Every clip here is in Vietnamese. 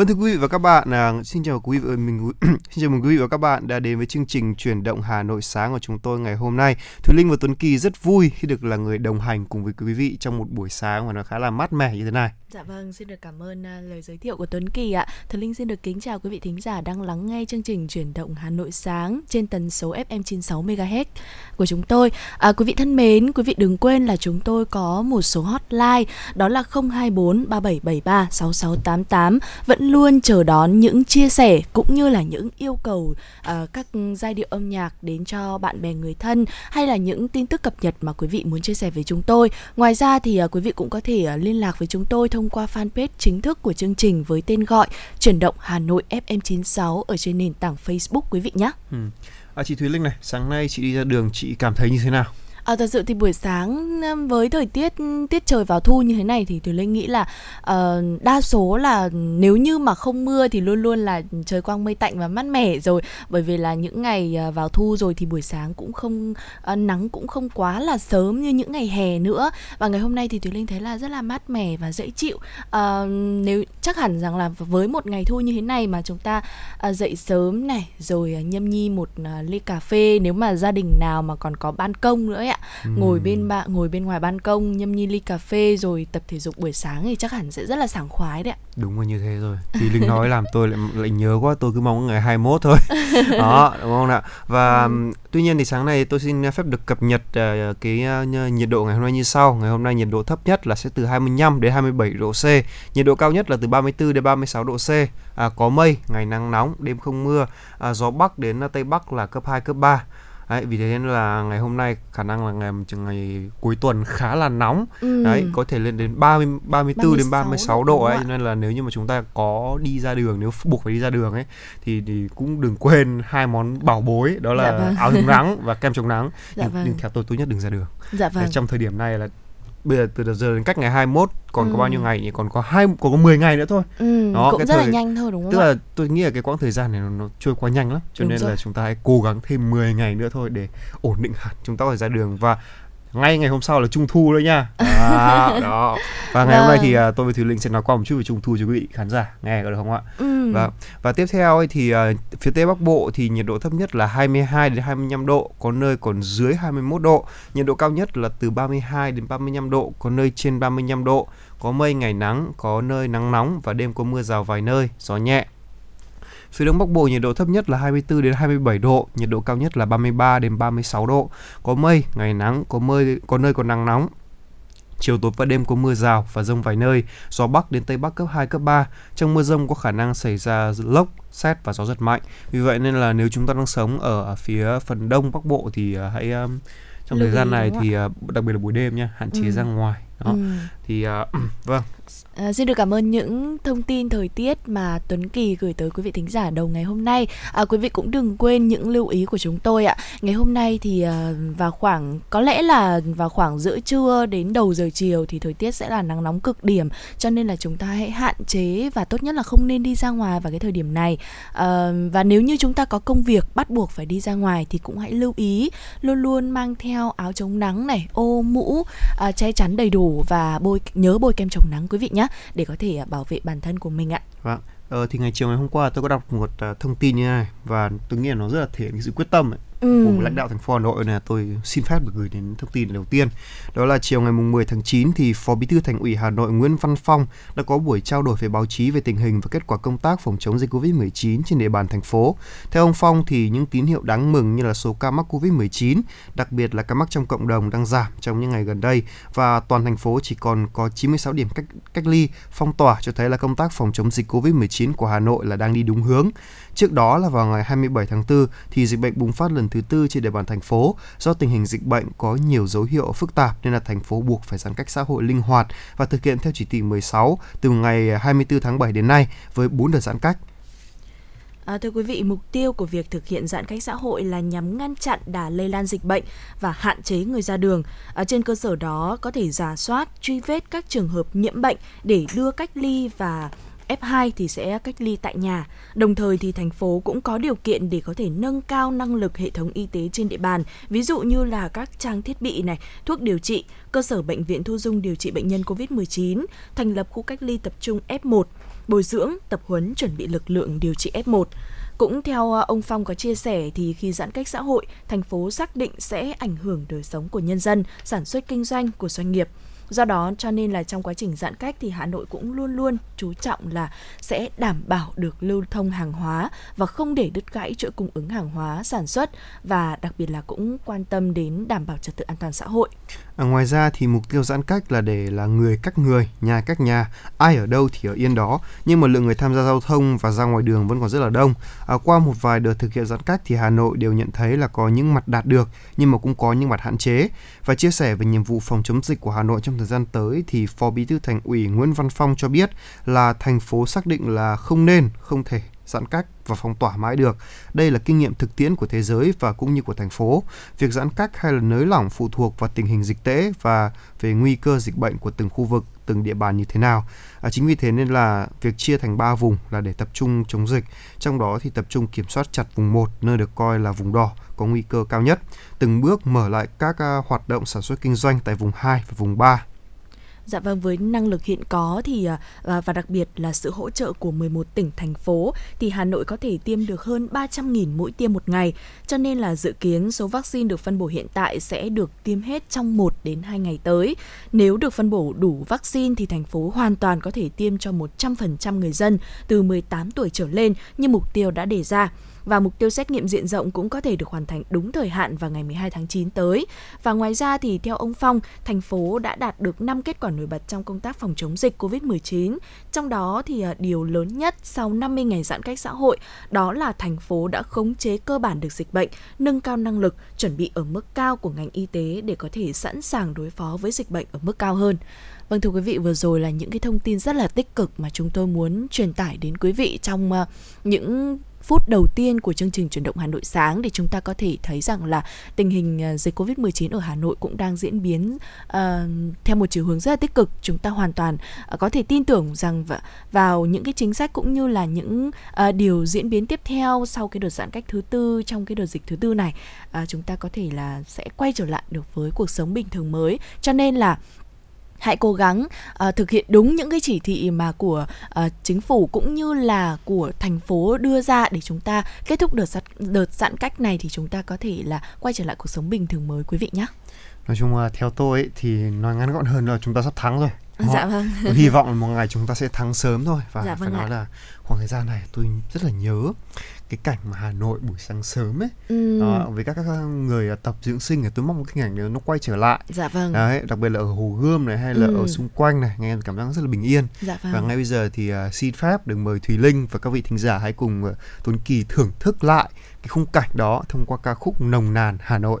Vâng thưa quý vị và các bạn, à, xin chào quý vị ờ, mình xin chào mừng quý vị và các bạn đã đến với chương trình chuyển động Hà Nội sáng của chúng tôi ngày hôm nay. Thùy Linh và Tuấn Kỳ rất vui khi được là người đồng hành cùng với quý vị trong một buổi sáng mà nó khá là mát mẻ như thế này. Dạ vâng, xin được cảm ơn uh, lời giới thiệu của Tuấn Kỳ ạ. Thùy Linh xin được kính chào quý vị thính giả đang lắng nghe chương trình chuyển động Hà Nội sáng trên tần số FM 96 MHz của chúng tôi. À, quý vị thân mến, quý vị đừng quên là chúng tôi có một số hotline đó là 024 3773 6688 vẫn luôn chờ đón những chia sẻ cũng như là những yêu cầu uh, các giai điệu âm nhạc đến cho bạn bè người thân hay là những tin tức cập nhật mà quý vị muốn chia sẻ với chúng tôi. Ngoài ra thì uh, quý vị cũng có thể uh, liên lạc với chúng tôi thông qua fanpage chính thức của chương trình với tên gọi Chuyển động Hà Nội FM96 ở trên nền tảng Facebook quý vị nhé. Ừ. À, chị Thúy Linh này, sáng nay chị đi ra đường chị cảm thấy như thế nào? À, thật sự thì buổi sáng với thời tiết tiết trời vào thu như thế này thì Thùy Linh nghĩ là uh, đa số là nếu như mà không mưa thì luôn luôn là trời quang mây tạnh và mát mẻ rồi. Bởi vì là những ngày uh, vào thu rồi thì buổi sáng cũng không uh, nắng cũng không quá là sớm như những ngày hè nữa. Và ngày hôm nay thì Thùy Linh thấy là rất là mát mẻ và dễ chịu. Uh, nếu chắc hẳn rằng là với một ngày thu như thế này mà chúng ta uh, dậy sớm này rồi uh, nhâm nhi một uh, ly cà phê nếu mà gia đình nào mà còn có ban công nữa ấy ạ. Ừ. ngồi bên bạn ngồi bên ngoài ban công nhâm nhi ly cà phê rồi tập thể dục buổi sáng thì chắc hẳn sẽ rất là sảng khoái đấy ạ. Đúng là như thế rồi. Thì linh nói làm tôi lại lại nhớ quá tôi cứ mong ngày 21 thôi. Đó đúng không ạ? Và ừ. tuy nhiên thì sáng nay tôi xin phép được cập nhật uh, cái uh, nhiệt độ ngày hôm nay như sau. Ngày hôm nay nhiệt độ thấp nhất là sẽ từ 25 đến 27 độ C nhiệt độ cao nhất là từ 34 đến 36 độ C. À, có mây ngày nắng nóng đêm không mưa. À, gió bắc đến tây bắc là cấp 2 cấp 3 Đấy, vì thế nên là ngày hôm nay khả năng là ngày ngày cuối tuần khá là nóng. Ừ. Đấy, có thể lên đến 30 34 36 đến 36 độ ấy nên là nếu như mà chúng ta có đi ra đường nếu buộc phải đi ra đường ấy thì thì cũng đừng quên hai món bảo bối đó là dạ vâng. áo chống nắng và kem chống nắng. Dạ nhưng, vâng. nhưng theo tôi tốt nhất đừng ra đường. Dạ vâng. Đấy, trong thời điểm này là bây giờ từ giờ đến cách ngày 21 còn ừ. có bao nhiêu ngày nhỉ? Còn có hai còn có 10 ngày nữa thôi. Ừ, đó cũng cái rất thời, là nhanh thôi đúng không tức là tôi nghĩ là cái quãng thời gian này nó, nó trôi qua nhanh lắm. Cho đúng nên rồi. là chúng ta hãy cố gắng thêm 10 ngày nữa thôi để ổn định hẳn. Chúng ta thể ra đường. Và ngay ngày hôm sau là trung thu đấy nha. À, đó. Và ngày vâng. hôm nay thì uh, tôi với thùy linh sẽ nói qua một chút về trung thu cho quý vị khán giả nghe có được không ạ? Ừ. và và tiếp theo ấy thì uh, phía tây bắc bộ thì nhiệt độ thấp nhất là 22 đến 25 độ có nơi còn dưới 21 độ. Nhiệt độ cao nhất là từ 32 đến 35 độ có nơi trên 35 độ. Có mây ngày nắng có nơi nắng nóng và đêm có mưa rào vài nơi gió nhẹ Phía Đông Bắc Bộ nhiệt độ thấp nhất là 24 đến 27 độ, nhiệt độ cao nhất là 33 đến 36 độ. Có mây, ngày nắng, có mây, có nơi có nắng nóng, Chiều tối và đêm có mưa rào và rông vài nơi, gió Bắc đến Tây Bắc cấp 2, cấp 3. Trong mưa rông có khả năng xảy ra lốc, xét và gió giật mạnh. Vì vậy nên là nếu chúng ta đang sống ở phía phần Đông Bắc Bộ thì à, hãy trong thời gian này thì à, đặc biệt là buổi đêm nha, hạn chế ừ. ra ngoài. Đó. Ừ. Thì uh, vâng, À, xin được cảm ơn những thông tin thời tiết mà Tuấn Kỳ gửi tới quý vị thính giả đầu ngày hôm nay. À, quý vị cũng đừng quên những lưu ý của chúng tôi ạ. Ngày hôm nay thì à, vào khoảng có lẽ là vào khoảng giữa trưa đến đầu giờ chiều thì thời tiết sẽ là nắng nóng cực điểm, cho nên là chúng ta hãy hạn chế và tốt nhất là không nên đi ra ngoài vào cái thời điểm này. À, và nếu như chúng ta có công việc bắt buộc phải đi ra ngoài thì cũng hãy lưu ý luôn luôn mang theo áo chống nắng này, ô mũ, à, che chắn đầy đủ và bôi nhớ bôi kem chống nắng quý vị vị nhé để có thể à, bảo vệ bản thân của mình ạ. Vâng. Ờ, thì ngày chiều ngày hôm qua tôi có đọc một à, thông tin như này và tôi nghĩ là nó rất là thể hiện sự quyết tâm ấy ừ. của lãnh đạo thành phố Hà Nội là tôi xin phép được gửi đến thông tin đầu tiên. Đó là chiều ngày mùng 10 tháng 9 thì Phó Bí thư Thành ủy Hà Nội Nguyễn Văn Phong đã có buổi trao đổi với báo chí về tình hình và kết quả công tác phòng chống dịch Covid-19 trên địa bàn thành phố. Theo ông Phong thì những tín hiệu đáng mừng như là số ca mắc Covid-19, đặc biệt là ca mắc trong cộng đồng đang giảm trong những ngày gần đây và toàn thành phố chỉ còn có 96 điểm cách cách ly phong tỏa cho thấy là công tác phòng chống dịch Covid-19 của Hà Nội là đang đi đúng hướng. Trước đó là vào ngày 27 tháng 4 thì dịch bệnh bùng phát lần thứ tư trên địa bàn thành phố. Do tình hình dịch bệnh có nhiều dấu hiệu phức tạp nên là thành phố buộc phải giãn cách xã hội linh hoạt và thực hiện theo chỉ thị 16 từ ngày 24 tháng 7 đến nay với 4 đợt giãn cách. À, thưa quý vị, mục tiêu của việc thực hiện giãn cách xã hội là nhằm ngăn chặn đà lây lan dịch bệnh và hạn chế người ra đường. À, trên cơ sở đó có thể giả soát, truy vết các trường hợp nhiễm bệnh để đưa cách ly và F2 thì sẽ cách ly tại nhà. Đồng thời thì thành phố cũng có điều kiện để có thể nâng cao năng lực hệ thống y tế trên địa bàn, ví dụ như là các trang thiết bị này, thuốc điều trị, cơ sở bệnh viện thu dung điều trị bệnh nhân COVID-19, thành lập khu cách ly tập trung F1, bồi dưỡng, tập huấn chuẩn bị lực lượng điều trị F1. Cũng theo à, ông Phong có chia sẻ thì khi giãn cách xã hội, thành phố xác định sẽ ảnh hưởng đời sống của nhân dân, sản xuất kinh doanh của doanh nghiệp. Do đó, cho nên là trong quá trình giãn cách thì Hà Nội cũng luôn luôn chú trọng là sẽ đảm bảo được lưu thông hàng hóa và không để đứt gãy chuỗi cung ứng hàng hóa sản xuất và đặc biệt là cũng quan tâm đến đảm bảo trật tự an toàn xã hội. À, ngoài ra thì mục tiêu giãn cách là để là người cách người, nhà cách nhà, ai ở đâu thì ở yên đó. Nhưng mà lượng người tham gia giao thông và ra ngoài đường vẫn còn rất là đông. À, qua một vài đợt thực hiện giãn cách thì Hà Nội đều nhận thấy là có những mặt đạt được nhưng mà cũng có những mặt hạn chế. Và chia sẻ về nhiệm vụ phòng chống dịch của Hà Nội trong thời gian tới thì Phó Bí thư Thành ủy Nguyễn Văn Phong cho biết là thành phố xác định là không nên, không thể giãn cách và phong tỏa mãi được. Đây là kinh nghiệm thực tiễn của thế giới và cũng như của thành phố. Việc giãn cách hay là nới lỏng phụ thuộc vào tình hình dịch tễ và về nguy cơ dịch bệnh của từng khu vực, từng địa bàn như thế nào. À, chính vì thế nên là việc chia thành 3 vùng là để tập trung chống dịch. Trong đó thì tập trung kiểm soát chặt vùng 1 nơi được coi là vùng đỏ có nguy cơ cao nhất. Từng bước mở lại các à, hoạt động sản xuất kinh doanh tại vùng 2 và vùng 3 Dạ vâng, với năng lực hiện có thì và, và đặc biệt là sự hỗ trợ của 11 tỉnh thành phố thì Hà Nội có thể tiêm được hơn 300.000 mũi tiêm một ngày. Cho nên là dự kiến số vaccine được phân bổ hiện tại sẽ được tiêm hết trong 1 đến 2 ngày tới. Nếu được phân bổ đủ vaccine thì thành phố hoàn toàn có thể tiêm cho 100% người dân từ 18 tuổi trở lên như mục tiêu đã đề ra và mục tiêu xét nghiệm diện rộng cũng có thể được hoàn thành đúng thời hạn vào ngày 12 tháng 9 tới. Và ngoài ra thì theo ông Phong, thành phố đã đạt được 5 kết quả nổi bật trong công tác phòng chống dịch COVID-19. Trong đó thì à, điều lớn nhất sau 50 ngày giãn cách xã hội đó là thành phố đã khống chế cơ bản được dịch bệnh, nâng cao năng lực, chuẩn bị ở mức cao của ngành y tế để có thể sẵn sàng đối phó với dịch bệnh ở mức cao hơn. Vâng thưa quý vị, vừa rồi là những cái thông tin rất là tích cực mà chúng tôi muốn truyền tải đến quý vị trong à, những phút đầu tiên của chương trình chuyển động Hà Nội sáng để chúng ta có thể thấy rằng là tình hình ờ, dịch Covid-19 ở Hà Nội cũng đang diễn biến uh, theo một chiều hướng rất là tích cực. Chúng ta hoàn toàn uh, có thể tin tưởng rằng vào những cái chính sách cũng như là những uh, điều diễn biến tiếp theo sau cái đợt giãn cách thứ tư trong cái đợt dịch thứ tư này uh, chúng ta có thể là sẽ quay trở lại được với cuộc sống bình thường mới. Cho nên là hãy cố gắng uh, thực hiện đúng những cái chỉ thị mà của uh, chính phủ cũng như là của thành phố đưa ra để chúng ta kết thúc đợt giãn, đợt giãn cách này thì chúng ta có thể là quay trở lại cuộc sống bình thường mới quý vị nhé. Nói chung là theo tôi ấy, thì nói ngắn gọn hơn là chúng ta sắp thắng rồi. Dạ vâng. Tôi hy vọng là một ngày chúng ta sẽ thắng sớm thôi và dạ vâng phải nói là khoảng thời gian này tôi rất là nhớ cái cảnh mà Hà Nội buổi sáng sớm ấy ừ. đó, với các, các người tập dưỡng sinh thì tôi mong cái cảnh nó quay trở lại dạ vâng đấy đặc biệt là ở hồ gươm này hay là ừ. ở xung quanh này nghe cảm giác rất là bình yên dạ vâng. và ngay bây giờ thì uh, xin phép được mời Thùy Linh và các vị thính giả hãy cùng uh, Tuấn Kỳ thưởng thức lại cái khung cảnh đó thông qua ca khúc nồng nàn Hà Nội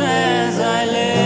chiếc xe dài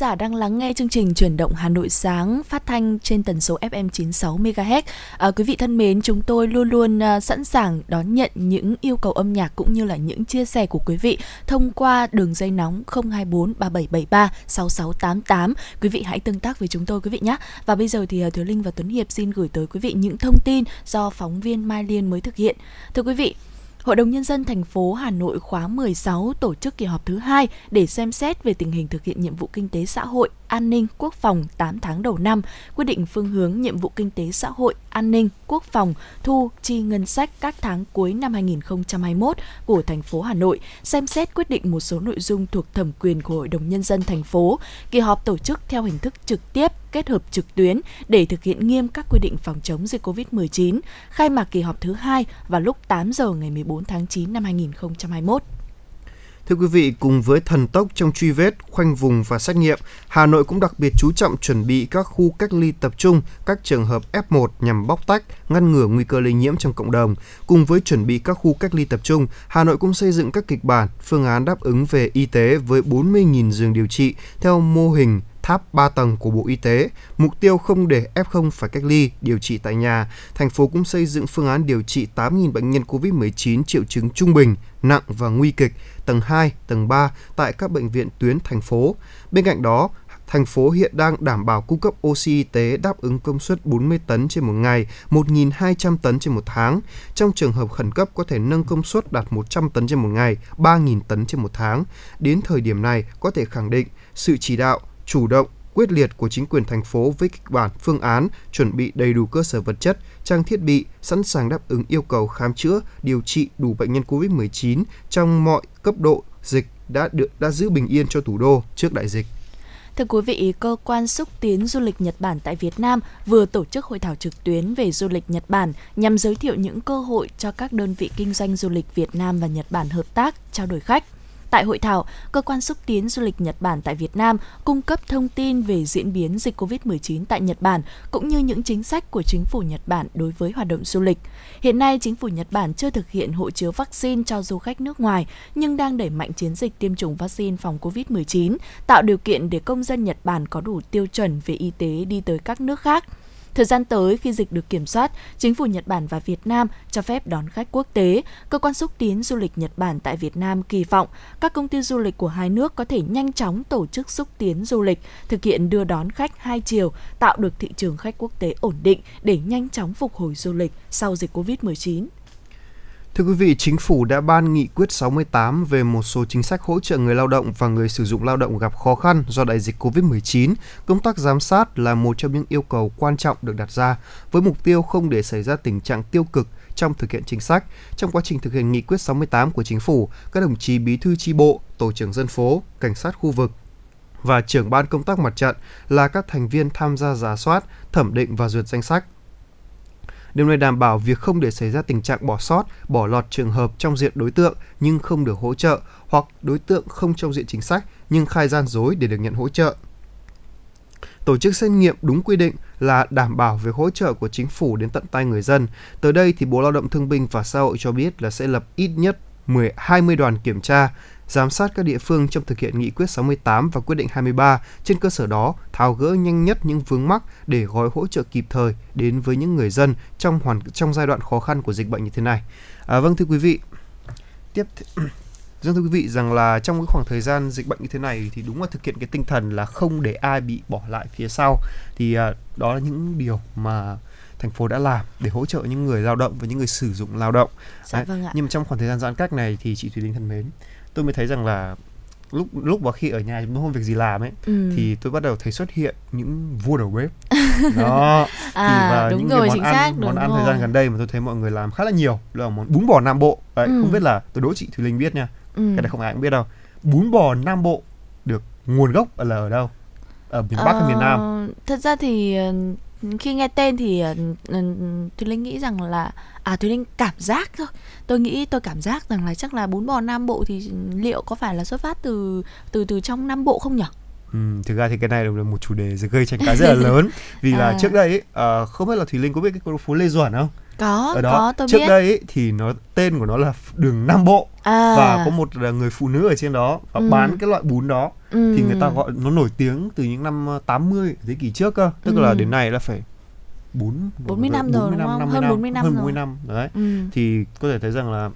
giả đang lắng nghe chương trình chuyển động Hà Nội sáng phát thanh trên tần số FM 96 MHz. À, quý vị thân mến, chúng tôi luôn luôn à, sẵn sàng đón nhận những yêu cầu âm nhạc cũng như là những chia sẻ của quý vị thông qua đường dây nóng 024 3773 6688. Quý vị hãy tương tác với chúng tôi quý vị nhé. Và bây giờ thì à, Thiếu Linh và Tuấn Hiệp xin gửi tới quý vị những thông tin do phóng viên Mai Liên mới thực hiện. Thưa quý vị, Hội đồng Nhân dân thành phố Hà Nội khóa 16 tổ chức kỳ họp thứ hai để xem xét về tình hình thực hiện nhiệm vụ kinh tế xã hội, an ninh, quốc phòng 8 tháng đầu năm, quyết định phương hướng nhiệm vụ kinh tế xã hội, an ninh, quốc phòng, thu, chi ngân sách các tháng cuối năm 2021 của thành phố Hà Nội, xem xét quyết định một số nội dung thuộc thẩm quyền của Hội đồng Nhân dân thành phố. Kỳ họp tổ chức theo hình thức trực tiếp, kết hợp trực tuyến để thực hiện nghiêm các quy định phòng chống dịch COVID-19, khai mạc kỳ họp thứ hai vào lúc 8 giờ ngày 14 tháng 9 năm 2021. Thưa quý vị, cùng với thần tốc trong truy vết, khoanh vùng và xét nghiệm, Hà Nội cũng đặc biệt chú trọng chuẩn bị các khu cách ly tập trung, các trường hợp F1 nhằm bóc tách, ngăn ngừa nguy cơ lây nhiễm trong cộng đồng. Cùng với chuẩn bị các khu cách ly tập trung, Hà Nội cũng xây dựng các kịch bản, phương án đáp ứng về y tế với 40.000 giường điều trị theo mô hình tháp 3 tầng của Bộ Y tế, mục tiêu không để F0 phải cách ly, điều trị tại nhà. Thành phố cũng xây dựng phương án điều trị 8.000 bệnh nhân COVID-19 triệu chứng trung bình, nặng và nguy kịch, tầng 2, tầng 3 tại các bệnh viện tuyến thành phố. Bên cạnh đó, thành phố hiện đang đảm bảo cung cấp oxy y tế đáp ứng công suất 40 tấn trên một ngày, 1.200 tấn trên một tháng. Trong trường hợp khẩn cấp có thể nâng công suất đạt 100 tấn trên một ngày, 3.000 tấn trên một tháng. Đến thời điểm này, có thể khẳng định sự chỉ đạo, chủ động, quyết liệt của chính quyền thành phố với kịch bản phương án chuẩn bị đầy đủ cơ sở vật chất, trang thiết bị, sẵn sàng đáp ứng yêu cầu khám chữa, điều trị đủ bệnh nhân COVID-19 trong mọi cấp độ dịch đã được đã giữ bình yên cho thủ đô trước đại dịch. Thưa quý vị, cơ quan xúc tiến du lịch Nhật Bản tại Việt Nam vừa tổ chức hội thảo trực tuyến về du lịch Nhật Bản nhằm giới thiệu những cơ hội cho các đơn vị kinh doanh du lịch Việt Nam và Nhật Bản hợp tác, trao đổi khách. Tại hội thảo, cơ quan xúc tiến du lịch Nhật Bản tại Việt Nam cung cấp thông tin về diễn biến dịch COVID-19 tại Nhật Bản cũng như những chính sách của chính phủ Nhật Bản đối với hoạt động du lịch. Hiện nay, chính phủ Nhật Bản chưa thực hiện hộ chiếu vaccine cho du khách nước ngoài nhưng đang đẩy mạnh chiến dịch tiêm chủng vaccine phòng COVID-19, tạo điều kiện để công dân Nhật Bản có đủ tiêu chuẩn về y tế đi tới các nước khác. Thời gian tới, khi dịch được kiểm soát, chính phủ Nhật Bản và Việt Nam cho phép đón khách quốc tế. Cơ quan xúc tiến du lịch Nhật Bản tại Việt Nam kỳ vọng các công ty du lịch của hai nước có thể nhanh chóng tổ chức xúc tiến du lịch, thực hiện đưa đón khách hai chiều, tạo được thị trường khách quốc tế ổn định để nhanh chóng phục hồi du lịch sau dịch Covid-19. Thưa quý vị, Chính phủ đã ban nghị quyết 68 về một số chính sách hỗ trợ người lao động và người sử dụng lao động gặp khó khăn do đại dịch COVID-19. Công tác giám sát là một trong những yêu cầu quan trọng được đặt ra với mục tiêu không để xảy ra tình trạng tiêu cực trong thực hiện chính sách. Trong quá trình thực hiện nghị quyết 68 của chính phủ, các đồng chí bí thư chi bộ, tổ trưởng dân phố, cảnh sát khu vực, và trưởng ban công tác mặt trận là các thành viên tham gia giả soát, thẩm định và duyệt danh sách, Điều này đảm bảo việc không để xảy ra tình trạng bỏ sót, bỏ lọt trường hợp trong diện đối tượng nhưng không được hỗ trợ hoặc đối tượng không trong diện chính sách nhưng khai gian dối để được nhận hỗ trợ. Tổ chức xét nghiệm đúng quy định là đảm bảo việc hỗ trợ của chính phủ đến tận tay người dân. Tới đây thì Bộ Lao động Thương binh và Xã hội cho biết là sẽ lập ít nhất 10 20 đoàn kiểm tra giám sát các địa phương trong thực hiện nghị quyết 68 và quyết định 23, trên cơ sở đó tháo gỡ nhanh nhất những vướng mắc để gói hỗ trợ kịp thời đến với những người dân trong hoàn trong giai đoạn khó khăn của dịch bệnh như thế này. À, vâng thưa quý vị, tiếp Dân thưa quý vị rằng là trong cái khoảng thời gian dịch bệnh như thế này thì đúng là thực hiện cái tinh thần là không để ai bị bỏ lại phía sau thì à, đó là những điều mà thành phố đã làm để hỗ trợ những người lao động và những người sử dụng lao động. Dạ, vâng ạ. Nhưng mà trong khoảng thời gian giãn cách này thì chị Thùy Linh thân mến, tôi mới thấy rằng là lúc lúc vào khi ở nhà chúng tôi không việc gì làm ấy ừ. thì tôi bắt đầu thấy xuất hiện những vua đầu bếp đó à, thì và đúng những rồi, cái món ăn xác, món ăn rồi. thời gian gần đây mà tôi thấy mọi người làm khá là nhiều là món bún bò nam bộ đấy ừ. không biết là tôi đố chị thùy linh biết nha ừ. cái này không ai cũng biết đâu bún bò nam bộ được nguồn gốc là ở đâu ở miền bắc ờ, hay miền nam ờ, thật ra thì ờ, khi nghe tên thì uh, Thùy Linh nghĩ rằng là à Thùy Linh cảm giác thôi tôi nghĩ tôi cảm giác rằng là chắc là bún bò Nam Bộ thì liệu có phải là xuất phát từ từ từ trong Nam Bộ không nhỉ? Ừ, thực ra thì cái này là một chủ đề gây tranh cãi rất là lớn vì à. là trước đây ấy, uh, không biết là thùy linh có biết cái phố lê duẩn không có ở đó có, tôi trước biết. đây ấy, thì nó tên của nó là đường nam bộ à. và có một người phụ nữ ở trên đó và ừ. bán cái loại bún đó ừ. thì người ta gọi nó nổi tiếng từ những năm 80 thế kỷ trước cơ tức ừ. là đến nay là phải bốn 40 năm rồi đúng không? Hơn 40 năm hơn 40 năm đấy. Ừ. Thì có thể thấy rằng là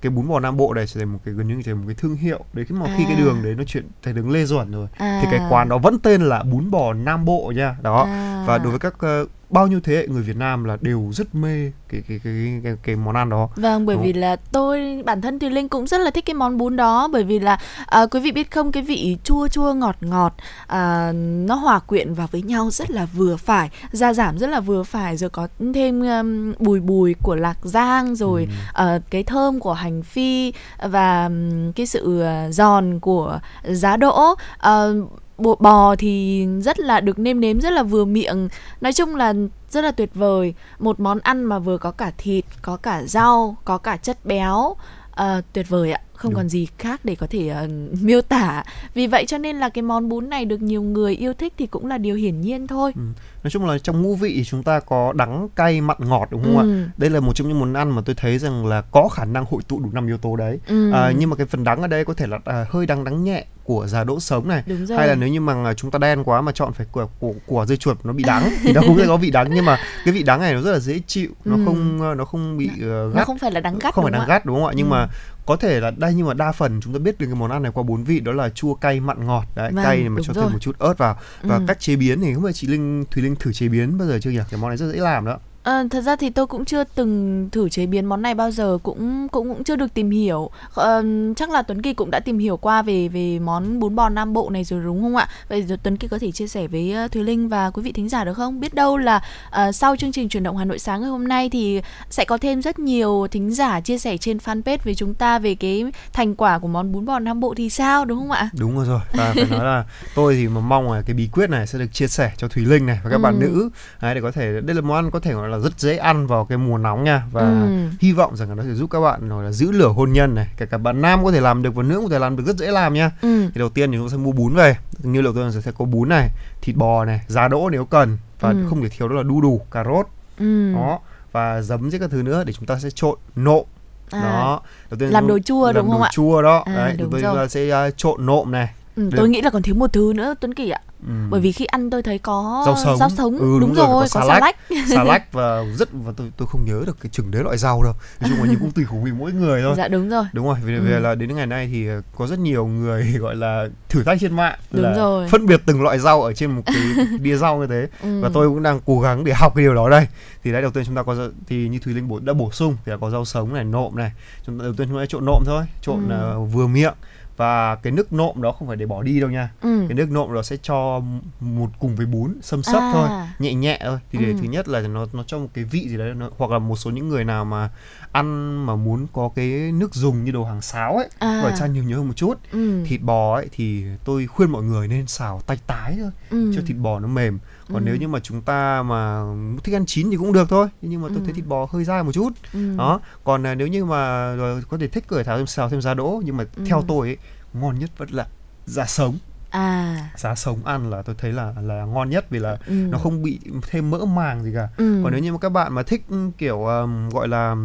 cái bún bò Nam Bộ này trở thành một cái gần như thành một cái thương hiệu đấy khi mà à. khi cái đường đấy nó chuyển thành đường Lê Duẩn rồi à. thì cái quán đó vẫn tên là bún bò Nam Bộ nha đó à. và đối với các uh, bao nhiêu thế hệ người Việt Nam là đều rất mê cái cái cái cái, cái món ăn đó. Vâng, bởi Đúng. vì là tôi bản thân thì Linh cũng rất là thích cái món bún đó bởi vì là à, quý vị biết không cái vị chua chua ngọt ngọt à, nó hòa quyện vào với nhau rất là vừa phải, gia giảm rất là vừa phải rồi có thêm um, bùi bùi của lạc giang rồi ừ. uh, cái thơm của hành phi và um, cái sự uh, giòn của giá đỗ uh, bột bò thì rất là được nêm nếm rất là vừa miệng. Nói chung là rất là tuyệt vời. Một món ăn mà vừa có cả thịt có cả rau có cả chất béo. Uh, tuyệt vời ạ. Không Đúng. còn gì khác để có thể uh, miêu tả. Vì vậy cho nên là cái món bún này được nhiều người yêu thích thì cũng là điều hiển nhiên thôi. Ừ. nói chung là trong ngũ vị chúng ta có đắng cay mặn ngọt đúng không ừ. ạ đây là một trong những món ăn mà tôi thấy rằng là có khả năng hội tụ đủ năm yếu tố đấy. Ừ. à, nhưng mà cái phần đắng ở đây có thể là à, hơi đắng đắng nhẹ của giá đỗ sống này. Hay là nếu như mà chúng ta đen quá mà chọn phải của của, của dưa chuột nó bị đắng thì nó cũng sẽ có vị đắng. Nhưng mà cái vị đắng này nó rất là dễ chịu nó ừ. không nó không bị uh, gắt nó không phải là đắng gắt không phải đắng gắt đúng không ạ? Nhưng ừ. mà có thể là đây nhưng mà đa phần chúng ta biết được cái món ăn này qua bốn vị đó là chua cay mặn ngọt. Đấy vâng, cay này mà cho rồi. thêm một chút ớt vào. Và ừ. cách chế biến thì không phải chị linh thùy linh thử chế biến bao giờ chưa nhỉ? Cái món này rất dễ làm đó À, thật ra thì tôi cũng chưa từng thử chế biến món này bao giờ cũng cũng cũng chưa được tìm hiểu. À, chắc là Tuấn Kỳ cũng đã tìm hiểu qua về về món bún bò Nam Bộ này rồi đúng không ạ? Vậy rồi Tuấn Kỳ có thể chia sẻ với Thùy Linh và quý vị thính giả được không? Biết đâu là uh, sau chương trình chuyển động Hà Nội sáng ngày hôm nay thì sẽ có thêm rất nhiều thính giả chia sẻ trên fanpage với chúng ta về cái thành quả của món bún bò Nam Bộ thì sao đúng không ạ? Đúng rồi rồi. Và phải nói là tôi thì mà mong là cái bí quyết này sẽ được chia sẻ cho Thùy Linh này và các ừ. bạn nữ. Đấy, để có thể đây là món ăn có thể gọi là là rất dễ ăn vào cái mùa nóng nha và Ừ. hy vọng rằng là nó sẽ giúp các bạn gọi là giữ lửa hôn nhân này kể cả bạn nam có thể làm được và nữ có thể làm được rất dễ làm nha Ừ. thì đầu tiên thì chúng ta sẽ mua bún về như đầu tiên sẽ có bún này thịt bò này giá đỗ nếu cần và Ừ. không thể thiếu đó là đu đủ cà rốt Ừ. đó và giấm với các thứ nữa để chúng ta sẽ trộn nộm À. đó đầu tiên Làm đồ chua làm đúng không đồ ạ? chua đó À, đấy rồi. chúng ta sẽ à, trộn nộm này Ừ, Được. tôi nghĩ là còn thiếu một thứ nữa Tuấn Kỳ ạ. Ừ. Bởi vì khi ăn tôi thấy có rau sống rau sống. ừ, đúng, rồi, rồi, có có xà xà lách lách. xà lách và rất và tôi tôi không nhớ được cái chừng đấy loại rau đâu nói chung là nhưng cũng tùy khẩu vị mỗi người thôi Dạ đúng rồi. đúng rồi vì, Ừ. vì là đến ngày nay thì ờ, có rất nhiều người gọi là thử thách trên mạng Đúng là rồi. phân biệt từng loại rau ở trên một cái đĩa rau như thế Ừ. và tôi cũng đang cố gắng để học cái điều đó đây thì đấy đầu tiên chúng ta có thì như thùy linh bổ đã bổ sung thì là có rau sống này nộm này chúng ta đầu tiên chúng ta trộn nộm thôi trộn Ừ. ờ, vừa miệng và cái nước nộm đó không phải để bỏ đi đâu nha Ừ. cái nước nộm đó sẽ cho một cùng với bún xâm xấp À. thôi nhẹ nhẹ thôi thì để Ừ. thứ nhất là nó nó cho một cái vị gì đấy nó, hoặc là một số những người nào mà ăn mà muốn có cái nước dùng như đồ hàng sáo ấy À. gọi chan nhiều nhớ hơn một chút Ừ. thịt bò ấy thì tôi khuyên mọi người nên xào tay tái thôi Ừ. cho thịt bò nó mềm còn Ừ. nếu như mà chúng ta mà thích ăn chín thì cũng được thôi nhưng mà tôi Ừ. thấy thịt bò hơi dai một chút Ừ. đó còn à, nếu như mà rồi có thể thích cởi tháo thêm xào thêm giá đỗ nhưng mà Ừ. theo tôi ấy ngon nhất vẫn là giá sống À. giá sống ăn là tôi thấy là là ngon nhất vì là Ừ. nó không bị thêm mỡ màng gì cả Ừ. còn nếu như mà các bạn mà thích ừ, kiểu um, gọi là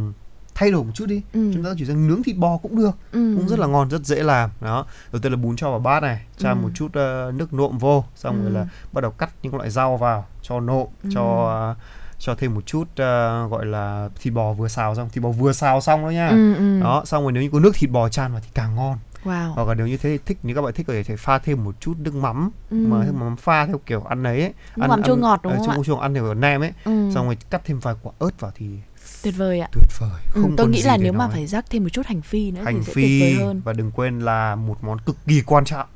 thay đổi một chút đi Ừ. chúng ta chỉ sang nướng thịt bò cũng được Ừ. cũng rất là ngon rất dễ làm đó đầu tiên là bún cho vào bát này cho Ừ. một chút ờ, nước nộm vô xong rồi Ừ. là bắt đầu cắt những loại rau vào cho nộm Ừ. cho ờ, cho thêm một chút ờ, gọi là thịt bò vừa xào xong thịt bò vừa xào xong đó nha Ừ. Ừ. đó xong rồi nếu như có nước thịt bò chan vào thì càng ngon Wow. hoặc là nếu như thế thích nếu các bạn thích có thể pha thêm một chút nước mắm Ừ. mà nước mắm pha theo kiểu ăn ấy, ấy. Nước mắm chua ngọt đúng ờ, không ạ? chua ăn theo nem ấy Ừ. xong rồi cắt thêm vài quả ớt vào thì Tuyệt vời ạ. tuyệt vời Ừ, không tôi còn nghĩ là nếu mà nói. phải rắc thêm một chút hành phi nữa hành thì sẽ tuyệt vời phi hơn. và đừng quên là một món cực kỳ quan trọng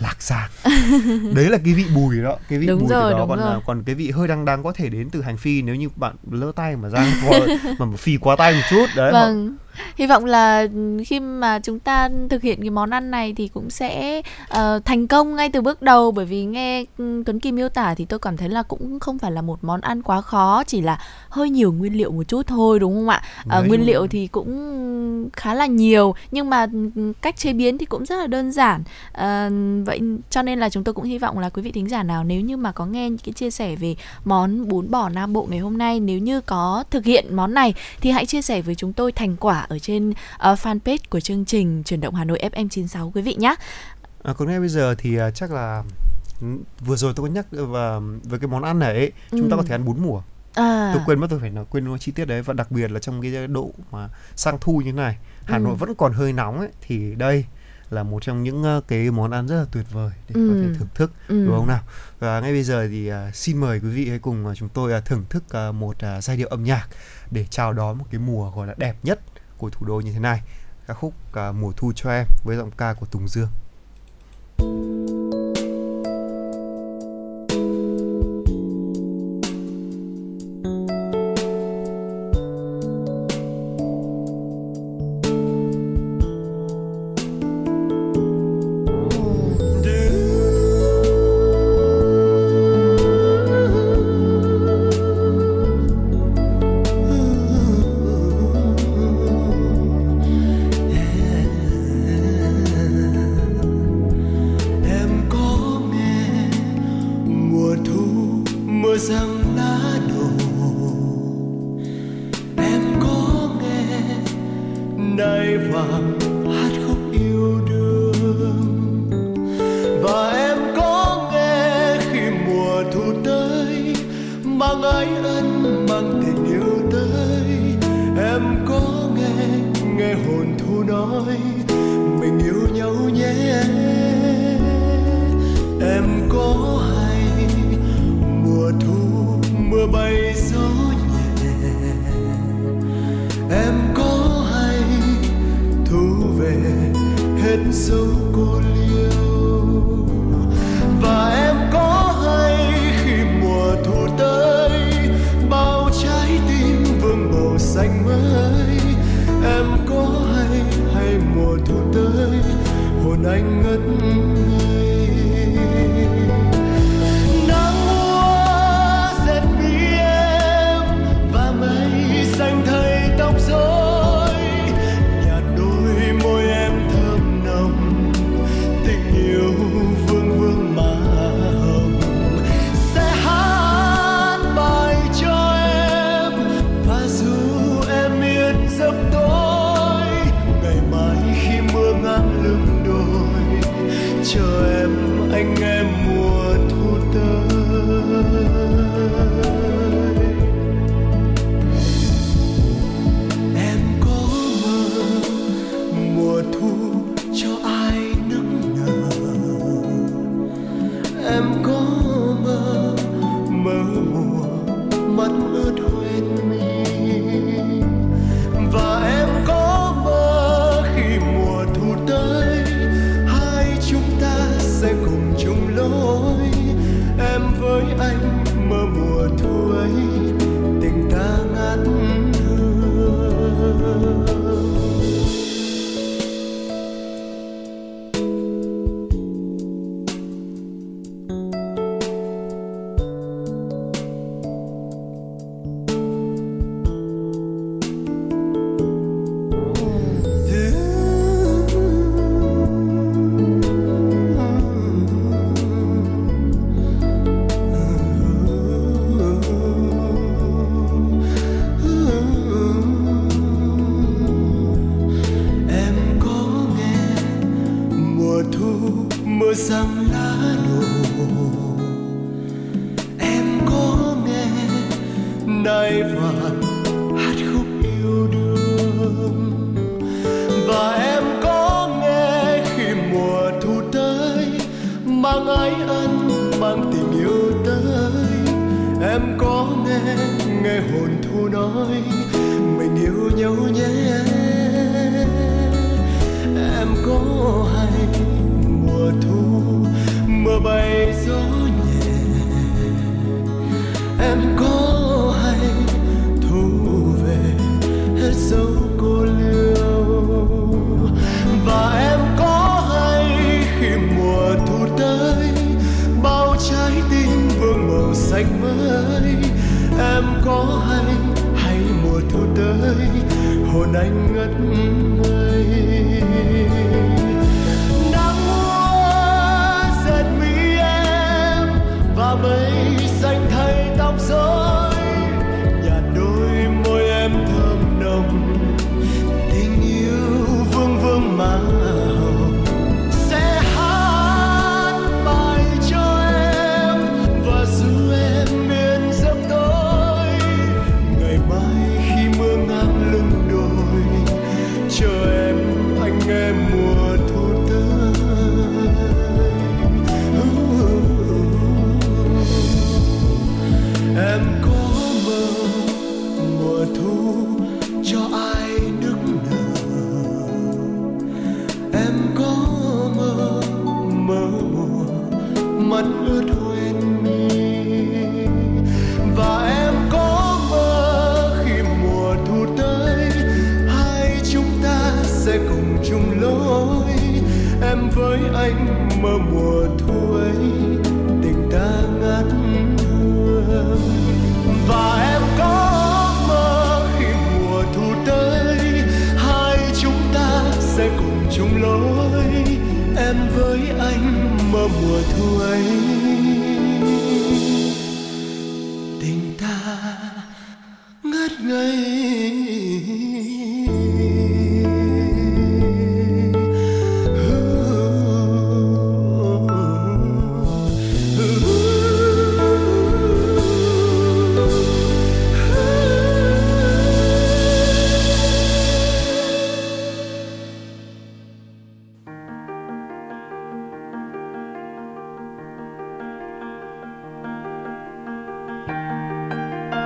lạc giang đấy là cái vị bùi đó cái vị Đúng bùi rồi, đó còn rồi. là- còn cái vị hơi đắng đắng có thể đến từ hành phi nếu như bạn lỡ tay mà ra qua- mà phi quá tay một chút đấy họ- Vâng, hy vọng là ừ, khi mà chúng ta thực hiện cái món ăn này thì cũng sẽ ờ, thành công ngay từ bước đầu bởi vì nghe ừ, Tuấn Kim miêu tả thì tôi cảm thấy là cũng không phải là một món ăn quá khó, chỉ là hơi nhiều nguyên liệu một chút thôi đúng không ạ? Nói nguyên liệu thì cũng khá là nhiều nhưng mà ừ, cách chế biến thì cũng rất là đơn giản. Ờ, vậy cho nên là chúng tôi cũng hy vọng là quý vị thính giả nào nếu như mà có nghe những cái chia sẻ về món bún bò Nam Bộ ngày hôm nay nếu như có thực hiện món này thì hãy chia sẻ với chúng tôi thành quả ở trên ờ, fanpage của chương trình chuyển động Hà Nội FM96 quý vị nhé. À, còn ngay bây giờ thì à, chắc là ừ, vừa rồi tôi có nhắc và với cái món ăn này ấy, chúng ta Ừ. có thể ăn bún mùa À, tôi quên mất tôi phải nói quên nói chi tiết đấy và đặc biệt là trong cái độ mà sang thu như thế này Hà Ừ. Nội vẫn còn hơi nóng ấy thì đây là một trong những ờ, cái món ăn rất là tuyệt vời để có Ừ. thể thưởng thức ừ. đúng không nào và ngay bây giờ thì à, xin mời quý vị hãy cùng à, chúng tôi thưởng thức một giai điệu âm nhạc để chào đón một cái mùa gọi là đẹp nhất của thủ đô như thế này. Ca khúc à, mùa thu cho em với giọng ca của Tùng Dương. em tới hồn anh ngất ngây. Nắng mưa giật mi em và mấy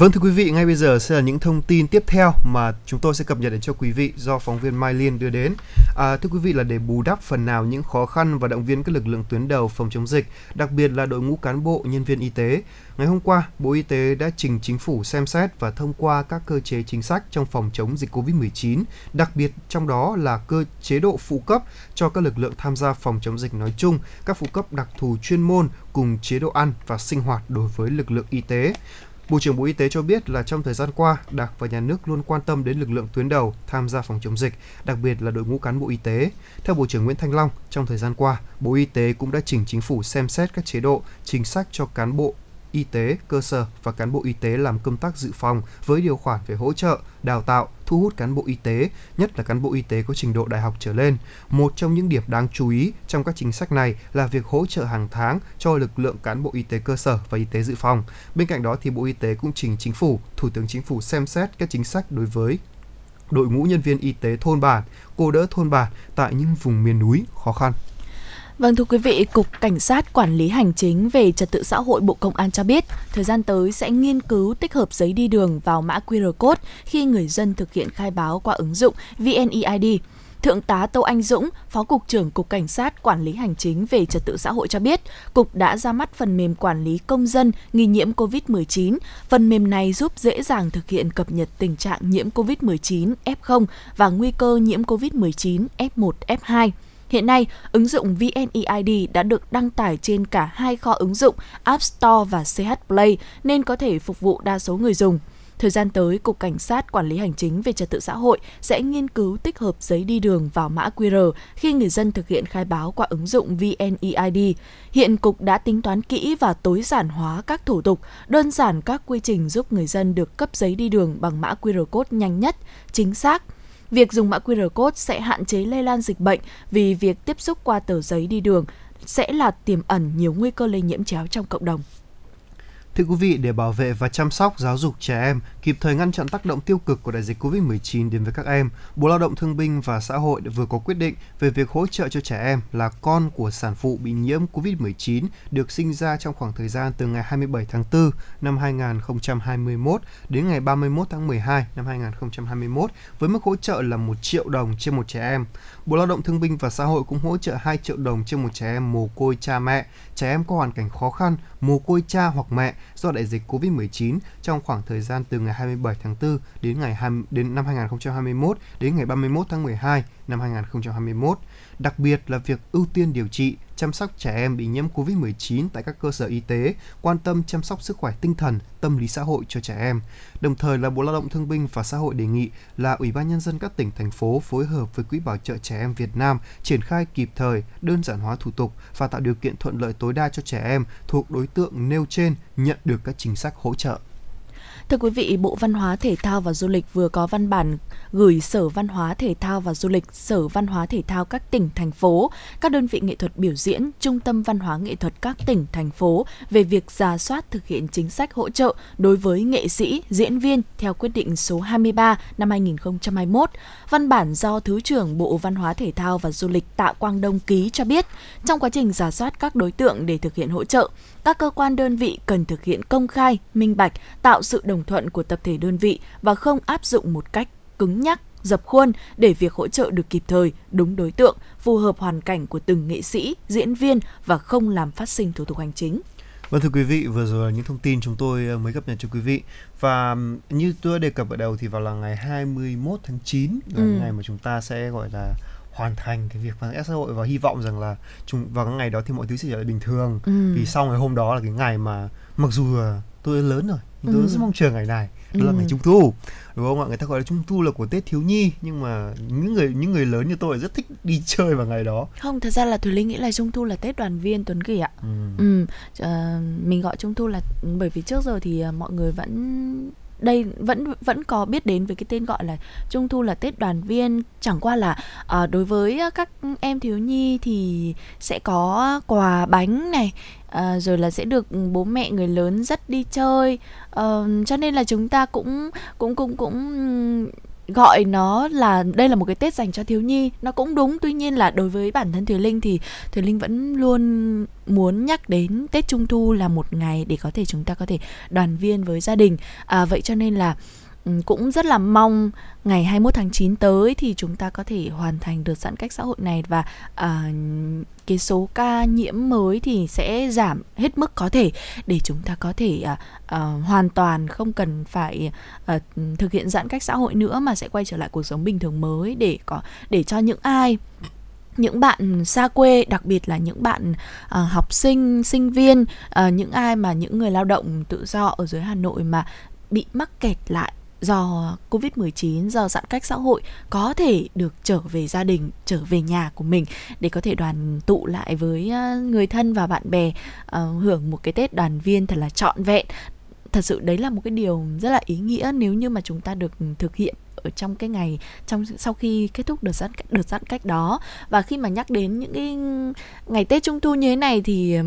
Vâng thưa quý vị, ngay bây giờ sẽ là những thông tin tiếp theo mà chúng tôi sẽ cập nhật đến cho quý vị do phóng viên Mai Liên đưa đến. À, thưa quý vị là để bù đắp phần nào những khó khăn và động viên các lực lượng tuyến đầu phòng chống dịch, đặc biệt là đội ngũ cán bộ, nhân viên y tế. Ngày hôm qua, Bộ Y tế đã trình chính phủ xem xét và thông qua các cơ chế chính sách trong phòng chống dịch COVID-19, đặc biệt trong đó là cơ chế độ phụ cấp cho các lực lượng tham gia phòng chống dịch nói chung, các phụ cấp đặc thù chuyên môn cùng chế độ ăn và sinh hoạt đối với lực lượng y tế. Bộ trưởng Bộ Y tế cho biết là trong thời gian qua, Đảng và Nhà nước luôn quan tâm đến lực lượng tuyến đầu tham gia phòng chống dịch, đặc biệt là đội ngũ cán bộ y tế. Theo Bộ trưởng Nguyễn Thanh Long, trong thời gian qua, Bộ Y tế cũng đã chỉnh chính phủ xem xét các chế độ, chính sách cho cán bộ y tế cơ sở và cán bộ y tế làm công tác dự phòng với điều khoản về hỗ trợ, đào tạo, thu hút cán bộ y tế, nhất là cán bộ y tế có trình độ đại học trở lên. Một trong những điểm đáng chú ý trong các chính sách này là việc hỗ trợ hàng tháng cho lực lượng cán bộ y tế cơ sở và y tế dự phòng. Bên cạnh đó thì Bộ Y tế cũng trình chính phủ, Thủ tướng Chính phủ xem xét các chính sách đối với đội ngũ nhân viên y tế thôn bản, cô đỡ thôn bản tại những vùng miền núi khó khăn. Vâng thưa quý vị, Cục Cảnh sát Quản lý Hành chính về Trật tự xã hội Bộ Công an cho biết, thời gian tới sẽ nghiên cứu tích hợp giấy đi đường vào mã QR code khi người dân thực hiện khai báo qua ứng dụng VNeID. Thượng tá Tô Anh Dũng, Phó Cục trưởng Cục Cảnh sát Quản lý Hành chính về Trật tự xã hội cho biết, Cục đã ra mắt phần mềm quản lý công dân nghi nhiễm COVID-19. Phần mềm này giúp dễ dàng thực hiện cập nhật tình trạng nhiễm COVID-19 F0 và nguy cơ nhiễm COVID-19 F1, F2. Hiện nay, ứng dụng VNeID đã được đăng tải trên cả hai kho ứng dụng App Store và CH Play nên có thể phục vụ đa số người dùng. Thời gian tới, Cục Cảnh sát Quản lý Hành chính về Trật tự xã hội sẽ nghiên cứu tích hợp giấy đi đường vào mã QR khi người dân thực hiện khai báo qua ứng dụng VNeID. Hiện Cục đã tính toán kỹ và tối giản hóa các thủ tục, đơn giản các quy trình giúp người dân được cấp giấy đi đường bằng mã QR code nhanh nhất, chính xác, Việc dùng mã QR code sẽ hạn chế lây lan dịch bệnh vì việc tiếp xúc qua tờ giấy đi đường sẽ là tiềm ẩn nhiều nguy cơ lây nhiễm chéo trong cộng đồng. Thưa quý vị, để bảo vệ và chăm sóc giáo dục trẻ em, kịp thời ngăn chặn tác động tiêu cực của đại dịch COVID-19 đến với các em, Bộ Lao động Thương binh và Xã hội vừa có quyết định về việc hỗ trợ cho trẻ em là con của sản phụ bị nhiễm COVID-19 được sinh ra trong khoảng thời gian từ ngày 27 tháng 4 năm 2021 đến ngày 31 tháng 12 năm 2021 với mức hỗ trợ là 1 triệu đồng trên một trẻ em. Bộ Lao động Thương binh và Xã hội cũng hỗ trợ 2 triệu đồng trên một trẻ em mồ côi cha mẹ, trẻ em có hoàn cảnh khó khăn, mồ côi cha hoặc mẹ do đại dịch COVID-19 trong khoảng thời gian từ ngày 27 tháng 4 đến ngày 20, đến năm 2021 đến ngày 31 tháng 12 năm 2021. Đặc biệt là việc ưu tiên điều trị, chăm sóc trẻ em bị nhiễm COVID-19 tại các cơ sở y tế, quan tâm chăm sóc sức khỏe tinh thần, tâm lý xã hội cho trẻ em. Đồng thời là Bộ Lao động Thương binh và Xã hội đề nghị là Ủy ban nhân dân các tỉnh thành phố phối hợp với Quỹ bảo trợ trẻ em Việt Nam triển khai kịp thời, đơn giản hóa thủ tục và tạo điều kiện thuận lợi tối đa cho trẻ em thuộc đối tượng nêu trên nhận được các chính sách hỗ trợ. Thưa quý vị, Bộ Văn hóa Thể thao và Du lịch vừa có văn bản gửi Sở Văn hóa Thể thao và Du lịch, Sở Văn hóa Thể thao các tỉnh, thành phố, các đơn vị nghệ thuật biểu diễn, Trung tâm Văn hóa Nghệ thuật các tỉnh, thành phố về việc ra soát thực hiện chính sách hỗ trợ đối với nghệ sĩ, diễn viên theo quyết định số 23 năm 2021. Văn bản do Thứ trưởng Bộ Văn hóa Thể thao và Du lịch Tạ Quang Đông ký cho biết, trong quá trình giả soát các đối tượng để thực hiện hỗ trợ, các cơ quan đơn vị cần thực hiện công khai, minh bạch, tạo sự đồng thuận của tập thể đơn vị và không áp dụng một cách cứng nhắc dập khuôn để việc hỗ trợ được kịp thời, đúng đối tượng, phù hợp hoàn cảnh của từng nghệ sĩ, diễn viên và không làm phát sinh thủ tục hành chính. Vâng thưa quý vị, vừa rồi là những thông tin chúng tôi ờ, mới cập nhật cho quý vị. Và như tôi đề cập ở đầu thì vào là ngày 21 tháng 9 là ừ. ngày mà chúng ta sẽ gọi là hoàn thành cái việc cách xã hội và hy vọng rằng là chúng vào cái ngày đó thì mọi thứ sẽ trở lại bình thường ừ. vì sau ngày hôm đó là cái ngày mà mặc dù tôi lớn rồi tôi ừ. rất mong chờ ngày này đó ừ. là ngày trung thu đúng không ạ người ta gọi là trung thu là của tết thiếu nhi nhưng mà những người những người lớn như tôi rất thích đi chơi vào ngày đó không thật ra là thùy linh nghĩ là trung thu là tết đoàn viên tuấn kỳ ạ ừ. ừ. Uh, mình gọi trung thu là bởi vì trước giờ thì uh, mọi người vẫn đây vẫn vẫn có biết đến với cái tên gọi là trung thu là tết đoàn viên. Chẳng qua là uh, đối với các em thiếu nhi thì sẽ có quà bánh này uh, rồi là sẽ được bố mẹ người lớn dắt đi chơi. Uh, cho nên là chúng ta cũng cũng cũng cũng gọi nó là đây là một cái Tết dành cho thiếu nhi. Nó cũng đúng tuy nhiên là đối với bản thân Thùy Linh thì Thùy Linh vẫn luôn muốn nhắc đến Tết Trung Thu là một ngày để có thể chúng ta có thể đoàn viên với gia đình. À, vậy cho nên là cũng rất là mong ngày 21 tháng 9 tới thì chúng ta có thể hoàn thành được giãn cách xã hội này và uh, cái số ca nhiễm mới thì sẽ giảm hết mức có thể để chúng ta có thể uh, uh, hoàn toàn không cần phải uh, thực hiện giãn cách xã hội nữa mà sẽ quay trở lại cuộc sống bình thường mới để có để cho những ai những bạn xa quê đặc biệt là những bạn uh, học sinh sinh viên uh, những ai mà những người lao động tự do ở dưới Hà Nội mà bị mắc kẹt lại do Covid-19, do giãn cách xã hội có thể được trở về gia đình, trở về nhà của mình để có thể đoàn tụ lại với ờ, người thân và bạn bè uh, hưởng một cái Tết đoàn viên thật là trọn vẹn. Thật sự đấy là một cái điều rất là ý nghĩa nếu như mà chúng ta được thực hiện ở trong cái ngày trong sau khi kết thúc đợt giãn đợt giãn cách đó và khi mà nhắc đến những cái ngày Tết Trung thu như thế này thì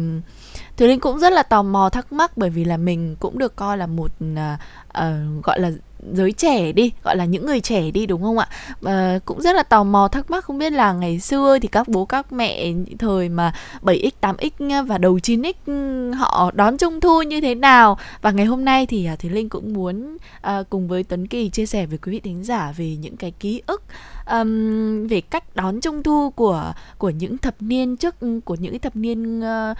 Thùy Linh cũng rất là tò mò thắc mắc bởi vì là mình cũng được coi là một uh, uh, gọi là giới trẻ đi gọi là những người trẻ đi đúng không ạ? À, cũng rất là tò mò thắc mắc không biết là ngày xưa thì các bố các mẹ thời mà 7x 8x và đầu 9x ừ, họ đón trung thu như thế nào? Và ngày hôm nay thì à, thì linh cũng muốn à, cùng với tuấn kỳ chia sẻ với quý vị thính giả về những cái ký ức um, về cách đón trung thu của của những thập niên trước ừ, của những thập niên uh,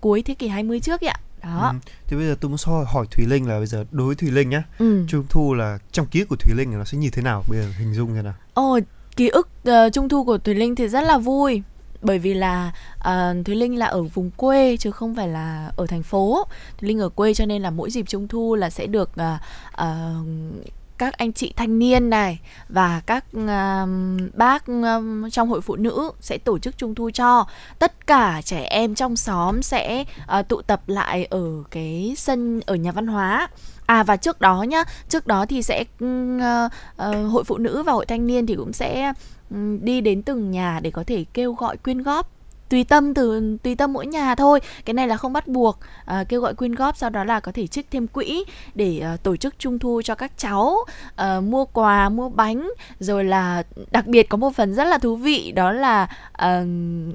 cuối thế kỷ 20 trước ạ đó. Ừ. thì bây giờ tôi muốn hỏi, hỏi thùy linh là bây giờ đối với thùy linh nhá ừ. trung thu là trong ký ức của thùy linh nó sẽ như thế nào? Bây giờ hình dung thế nào. Ồ ký ức uh, trung thu của thùy linh thì rất là vui. Bởi vì là uh, Thúy Linh là ở vùng quê chứ không phải là ở thành phố. Thúy Linh ở quê cho nên là mỗi dịp trung thu là sẽ được uh, uh, các anh chị thanh niên này và các uh, bác uh, trong hội phụ nữ sẽ tổ chức trung thu cho. Tất cả trẻ em trong xóm sẽ uh, tụ tập lại ở cái sân ở nhà văn hóa. À và trước đó nhá, trước đó thì sẽ uh, uh, hội phụ nữ và hội thanh niên thì cũng sẽ um, đi đến từng nhà để có thể kêu gọi quyên góp tùy tâm từ tùy tâm mỗi nhà thôi. Cái này là không bắt buộc. À, kêu gọi quyên góp sau đó là có thể trích thêm quỹ để à, tổ chức trung thu cho các cháu à, mua quà mua bánh. Rồi là đặc biệt có một phần rất là thú vị đó là à,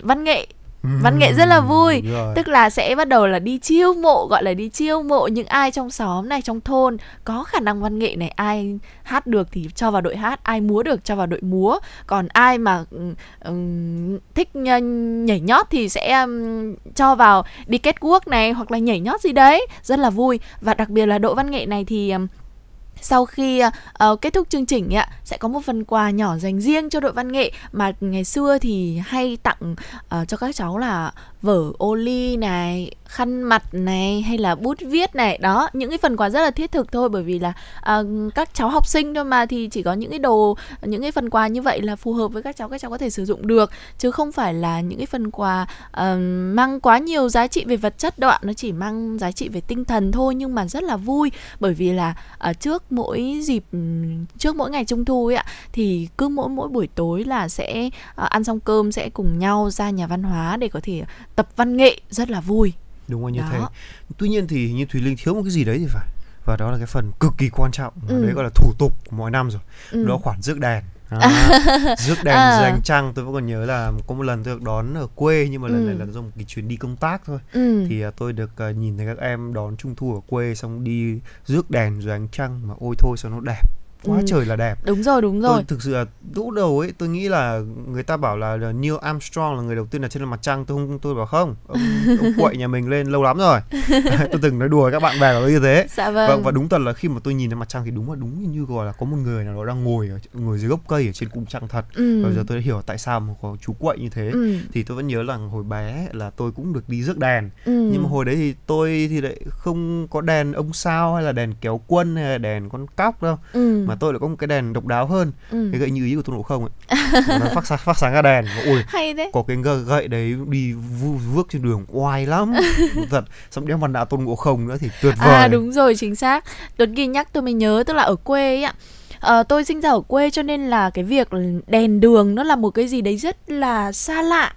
văn nghệ văn nghệ rất là vui. tức là sẽ bắt đầu là đi chiêu mộ gọi là đi chiêu mộ những ai trong xóm này trong thôn. Có khả năng văn nghệ này ai hát được thì cho vào đội hát ai múa được cho vào đội múa. Còn ai mà um, thích nhảy nhót thì sẽ um, cho vào đi kết quốc này hoặc là nhảy nhót gì đấy. Rất là vui. Và đặc biệt là đội văn nghệ này thì um, sau khi uh, kết thúc chương trình ạ sẽ có một phần quà nhỏ dành riêng cho đội văn nghệ mà ngày xưa thì hay tặng uh, cho các cháu là vở ô ly này khăn mặt này hay là bút viết này. Đó những cái phần quà rất là thiết thực thôi bởi vì là uh, các cháu học sinh thôi mà thì chỉ có những cái đồ những cái phần quà như vậy là phù hợp với các cháu các cháu có thể sử dụng được. Chứ không phải là những cái phần quà uh, mang quá nhiều giá trị về vật chất đâu ạ. Nó chỉ mang giá trị về tinh thần thôi nhưng mà rất là vui. Bởi vì là uh, trước mỗi dịp ừ, trước mỗi ngày trung thu ấy ạ thì cứ mỗi mỗi buổi tối là sẽ uh, ăn xong cơm sẽ cùng nhau ra nhà văn hóa để có thể tập văn nghệ. Rất là vui đúng rồi như đó. thế tuy nhiên thì như thùy linh thiếu một cái gì đấy thì phải và đó là cái phần cực kỳ quan trọng ừ. đấy gọi là thủ tục của mỗi năm rồi ừ. đó khoản rước đèn à, rước đèn à. dành trăng tôi vẫn còn nhớ là có một lần tôi được đón ở quê nhưng mà lần ừ. này là do một cái chuyến đi công tác thôi ừ. thì uh, tôi được uh, nhìn thấy các em đón trung thu ở quê xong đi rước đèn ánh trăng mà ôi thôi sao nó đẹp quá ừ. trời là đẹp. Đúng rồi đúng rồi. Tôi thực sự là lúc đầu ấy tôi nghĩ là người ta bảo là, Neil Armstrong là người đầu tiên là trên mặt trăng. Tôi không tôi bảo không. Ông, ông quậy nhà mình lên lâu lắm rồi. Tôi từng nói đùa với các bạn bè là như thế. Dạ vâng. và, và đúng thật là khi mà tôi nhìn thấy mặt trăng thì đúng là đúng như gọi là có một người nào đó đang ngồi ở ngồi dưới gốc cây ở trên cung trăng thật. Ừ. và giờ tôi đã hiểu tại sao mà có chú quậy như thế. Ừ. thì tôi vẫn nhớ là hồi bé là tôi cũng được đi rước đèn. Ừ. nhưng mà hồi đấy thì tôi thì lại không có đèn ông sao hay là đèn kéo quân hay là đèn con cóc đâu. Ừ. Mà tôi lại có một cái đèn độc đáo hơn. Ừ. cái gậy như ý của tôn ngộ không ấy. Nó phát sáng phát sáng ra đèn. Ôi hay đấy có cái gậy đấy đi vước trên đường oai lắm. Thật xong đeo mặt nạ tôn ngộ không nữa thì tuyệt vời. à đúng rồi chính xác. Tuấn ghi nhắc tôi mới nhớ tức là ở quê ấy ạ. Uh, tôi sinh ra ở quê cho nên là cái việc đèn đường nó là một cái gì đấy rất là xa lạ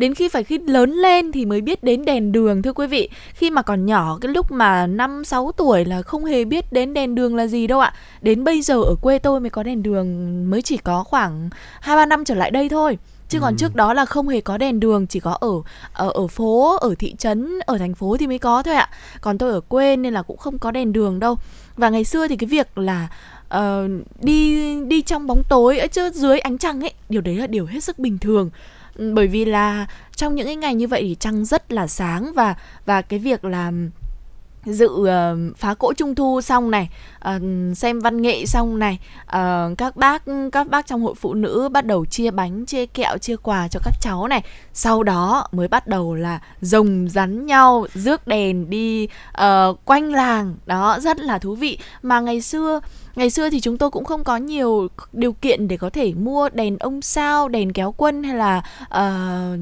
đến khi phải khi lớn lên thì mới biết đến đèn đường thưa quý vị. Khi mà còn nhỏ cái lúc mà năm sáu tuổi là không hề biết đến đèn đường là gì đâu ạ. Đến bây giờ ở quê tôi mới có đèn đường mới chỉ có khoảng hai ba năm trở lại đây thôi. Chứ còn ừ. trước đó là không hề có đèn đường chỉ có ở ở ở phố ở thị trấn ở thành phố thì mới có thôi ạ. Còn tôi ở quê nên là cũng không có đèn đường đâu. Và ngày xưa thì cái việc là uh, đi đi trong bóng tối ở chứ dưới ánh trăng ấy điều đấy là điều hết sức bình thường Ừ, bởi vì là trong những cái ngày như vậy thì trăng rất là sáng và và cái việc là dự uh, phá cỗ trung thu xong này uh, xem văn nghệ xong này uh, các bác các bác trong hội phụ nữ bắt đầu chia bánh chia kẹo chia quà cho các cháu này. Sau đó mới bắt đầu là rồng rắn nhau rước đèn đi uh, quanh làng. Đó rất là thú vị. Mà ngày xưa ngày xưa thì chúng tôi cũng không có nhiều điều kiện để có thể mua đèn ông sao đèn kéo quân hay là uh,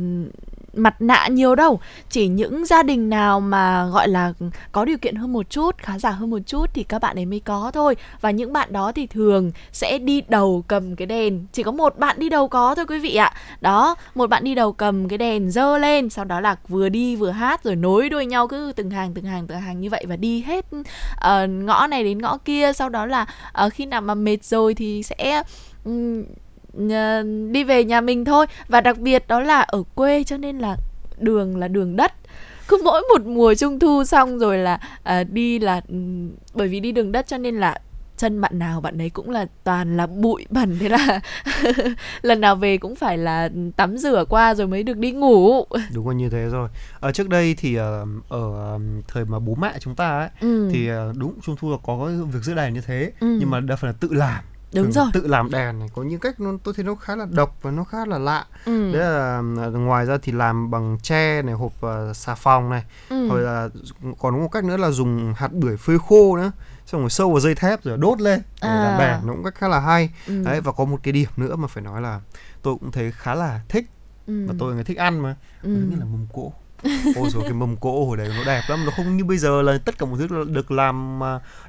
mặt nạ nhiều đâu. Chỉ những gia đình nào mà gọi là có điều kiện hơn một chút khá giả hơn một chút thì các bạn ấy mới có thôi. Và những bạn đó thì thường sẽ đi đầu cầm cái đèn. Chỉ có một bạn đi đầu có thôi quý vị ạ. Đó một bạn đi đầu cầm cái đèn dơ lên sau đó là vừa đi vừa hát rồi nối đuôi nhau cứ từng hàng từng hàng từng hàng như vậy và đi hết uh, ngõ này đến ngõ kia. Sau đó là uh, khi nào mà mệt rồi thì sẽ um, đi về nhà mình thôi. Và đặc biệt đó là ở quê cho nên là đường là đường đất. Cứ mỗi một mùa trung thu xong rồi là à, đi là um, bởi vì đi đường đất cho nên là chân bạn nào bạn ấy cũng là toàn là bụi bẩn thế là lần nào về cũng phải là tắm rửa qua rồi mới được đi ngủ. Đúng là như thế rồi. Ở trước đây thì ở, ở thời mà bố mẹ chúng ta ấy ừ. thì đúng trung thu là có việc giữ đèn như thế. Ừ. nhưng mà đa phần là tự làm đúng rồi tự làm đèn này có những cách nó tôi thấy nó khá là độc và nó khá là lạ ừ. đấy là ngoài ra thì làm bằng tre này hộp uh, xà phòng này ừ. rồi là còn có một cách nữa là dùng hạt bưởi phơi khô nữa xong rồi sâu vào dây thép rồi đốt lên để à. làm đèn nó cũng cách khá là hay ừ. đấy và có một cái điểm nữa mà phải nói là tôi cũng thấy khá là thích ừ. và tôi người thích ăn mà ừ. như là mâm cỗ ôi rồi cái mâm cỗ hồi đấy nó đẹp lắm nó không như bây giờ là tất cả mọi thứ được làm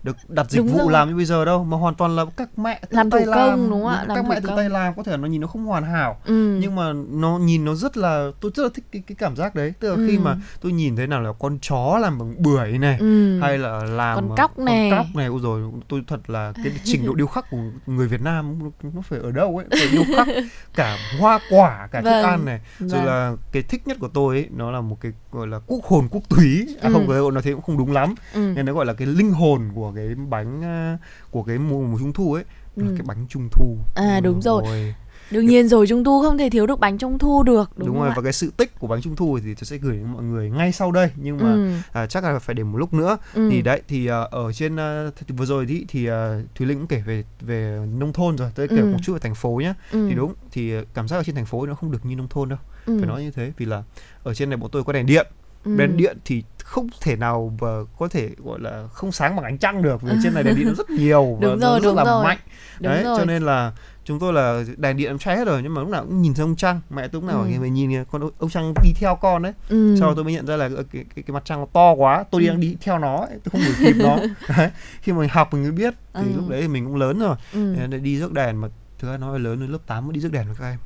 được đặt dịch đúng vụ rồi. làm như bây giờ đâu mà hoàn toàn là các mẹ tự làm tay công đúng không ạ các mẹ tự tay làm có thể nó nhìn nó không hoàn hảo ừ. nhưng mà nó nhìn nó rất là tôi rất là thích cái cái cảm giác đấy tức là ừ. khi mà tôi nhìn thấy nào là con chó làm bằng bưởi này ừ. hay là làm con cóc này con cóc này ôi rồi tôi thật là cái trình độ điêu khắc của người Việt Nam nó phải ở đâu ấy phải điêu khắc cả hoa quả cả vâng. thức ăn này rồi vâng. là cái thích nhất của tôi ấy nó là một cái gọi là quốc hồn quốc túy à, ừ. không cái gọi là thế cũng không đúng lắm ừ. nên nó gọi là cái linh hồn của cái bánh à, của cái mùa, mùa trung thu ấy ừ. là cái bánh trung thu à đúng rồi Ôi đương nhiên rồi trung thu không thể thiếu được bánh trung thu được đúng, đúng rồi ạ? và cái sự tích của bánh trung thu thì tôi sẽ gửi đến mọi người ngay sau đây nhưng mà ừ. à, chắc là phải để một lúc nữa ừ. thì đấy thì uh, ở trên thì vừa rồi thì thì uh, thùy linh cũng kể về về nông thôn rồi tới kể ừ. một chút về thành phố nhé ừ. thì đúng thì cảm giác ở trên thành phố nó không được như nông thôn đâu ừ. phải nói như thế vì là ở trên này bọn tôi có đèn điện ừ. đèn điện thì không thể nào mà có thể gọi là không sáng bằng ánh trăng được vì trên này đèn điện nó rất nhiều và đúng nó rồi, rất là rồi. mạnh đúng đấy rồi. cho nên là chúng tôi là đèn điện cháy hết rồi nhưng mà lúc nào cũng nhìn thấy ông trăng mẹ tôi lúc nào ừ. phải nhìn con ông trăng đi theo con đấy ừ. sau đó tôi mới nhận ra là cái, cái, cái, cái mặt trăng nó to quá tôi ừ. đang đi theo nó tôi không đuổi kịp nó đấy. khi mà mình học mình mới biết thì ừ. lúc đấy thì mình cũng lớn rồi ừ. đi rước đèn mà thứ nói lớn lên lớp 8 mới đi rước đèn với các em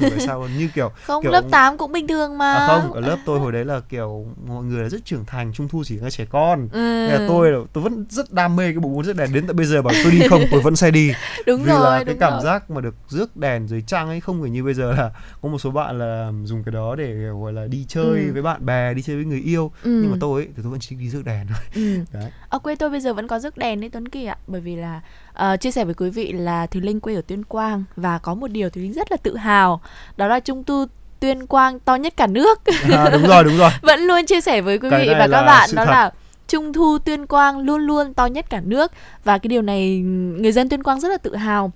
tại sao như kiểu không kiểu, lớp 8 cũng bình thường mà à không ở lớp tôi hồi đấy là kiểu mọi người là rất trưởng thành trung thu chỉ là trẻ con ừ. là tôi tôi vẫn rất đam mê cái bộ môn rước đèn đến tận bây giờ bảo tôi đi không tôi vẫn sẽ đi đúng vì rồi, là cái cảm rồi. giác mà được rước đèn dưới trăng ấy không phải như bây giờ là có một số bạn là dùng cái đó để gọi là đi chơi ừ. với bạn bè đi chơi với người yêu ừ. nhưng mà tôi ấy thì tôi vẫn chỉ đi rước đèn thôi ừ. đấy. ở quê tôi bây giờ vẫn có rước đèn đấy Tuấn Kỳ ạ bởi vì là uh, chia sẻ với quý vị là Thùy Linh quê ở Tuyên Quang và có một điều Thùy Linh rất là tự hào đó là trung tu Tuyên Quang to nhất cả nước. À, đúng rồi, đúng rồi. Vẫn luôn chia sẻ với quý vị và các bạn đó thật. là Trung thu Tuyên Quang luôn luôn to nhất cả nước và cái điều này người dân Tuyên Quang rất là tự hào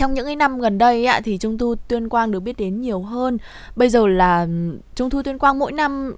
trong những cái năm gần đây ạ thì trung thu tuyên quang được biết đến nhiều hơn bây giờ là trung thu tuyên quang mỗi năm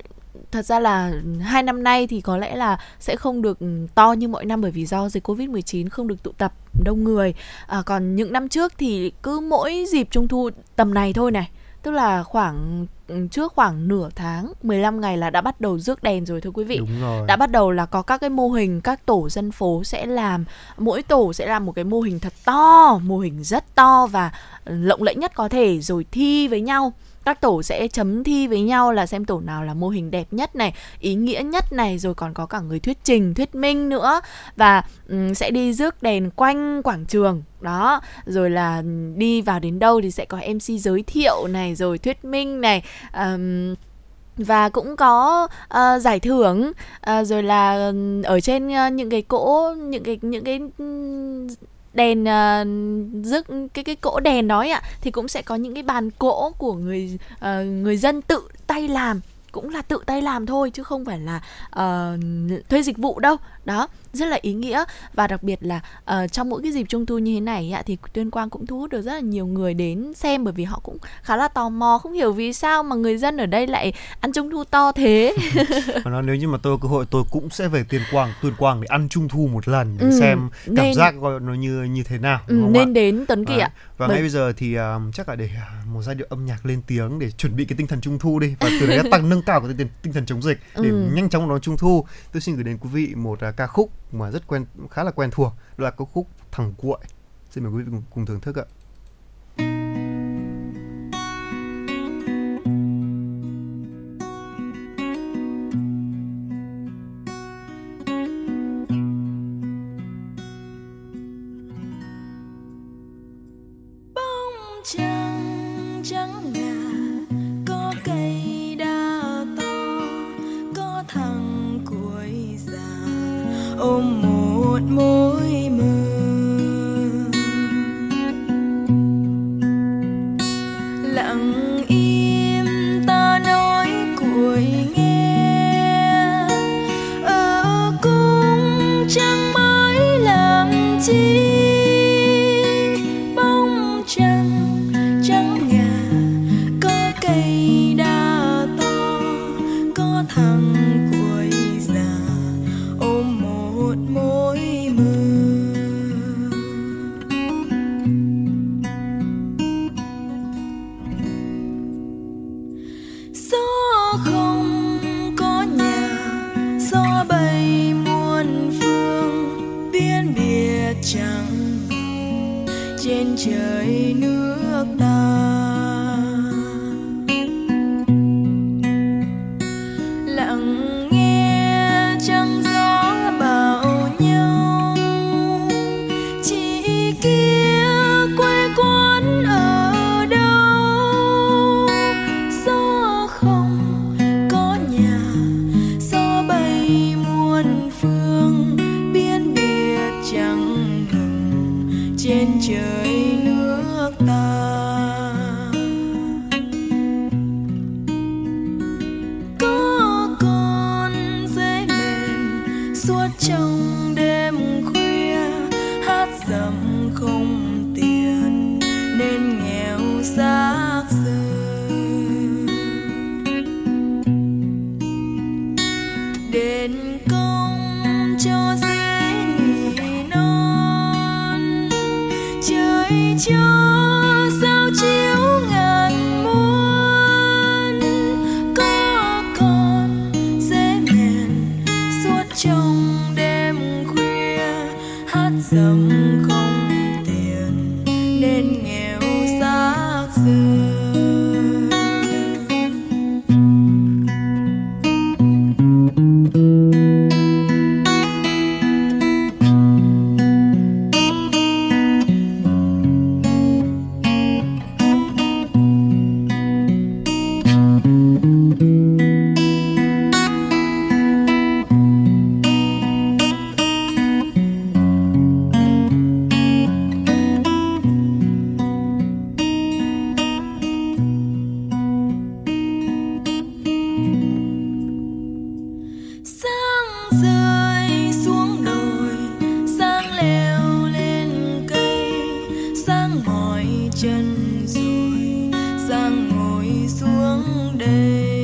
thật ra là hai năm nay thì có lẽ là sẽ không được to như mọi năm bởi vì do dịch covid 19 không được tụ tập đông người. À, còn những năm trước thì cứ mỗi dịp trung thu tầm này thôi này tức là khoảng trước khoảng nửa tháng 15 ngày là đã bắt đầu rước đèn rồi thưa quý vị. Đúng rồi. đã bắt đầu là có các cái mô hình các tổ dân phố sẽ làm. Mỗi tổ sẽ làm một cái mô hình thật to mô hình rất to và lộng lẫy nhất có thể rồi thi với nhau các tổ sẽ chấm thi với nhau là xem tổ nào là mô hình đẹp nhất này ý nghĩa nhất này rồi còn có cả người thuyết trình thuyết minh nữa. Và um, sẽ đi rước đèn quanh quảng trường đó. Rồi là đi vào đến đâu thì sẽ có mc giới thiệu này rồi thuyết minh này um, và cũng có uh, giải thưởng. Uh, rồi là ở trên uh, những cái cỗ những cái những cái đèn uh, rước cái cái cỗ đèn đó ạ thì cũng sẽ có những cái bàn cỗ của người uh, người dân tự tay làm cũng là tự tay làm thôi chứ không phải là uh, thuê dịch vụ đâu. Đó rất là ý nghĩa. Và đặc biệt là uh, trong mỗi cái dịp trung thu như thế này ạ thì tuyên quang cũng thu hút được rất là nhiều người đến xem bởi vì họ cũng khá là tò mò không hiểu vì sao mà người dân ở đây lại ăn trung thu to thế. Và nói nếu như mà tôi có cơ hội tôi cũng sẽ về tuyên quang. Tuyên quang để ăn trung thu một lần để ừ, xem cảm nên, giác coi nó như như thế nào ừ, nên ạ? đến tuấn kỳ à, ạ. Và bởi... ngay bây giờ thì um, chắc là để uh, một giai điệu âm nhạc lên tiếng để chuẩn bị cái tinh thần trung thu đi. Và từ đấy tăng nâng cao cái tinh, tinh thần chống dịch để ừ. nhanh chóng đón trung thu. Tôi xin gửi đến quý vị một uh, ca khúc mà rất quen khá là quen thuộc. Đó là ca khúc thằng cuội. Xin mời quý vị cùng, cùng thưởng thức ạ. Xuống đây.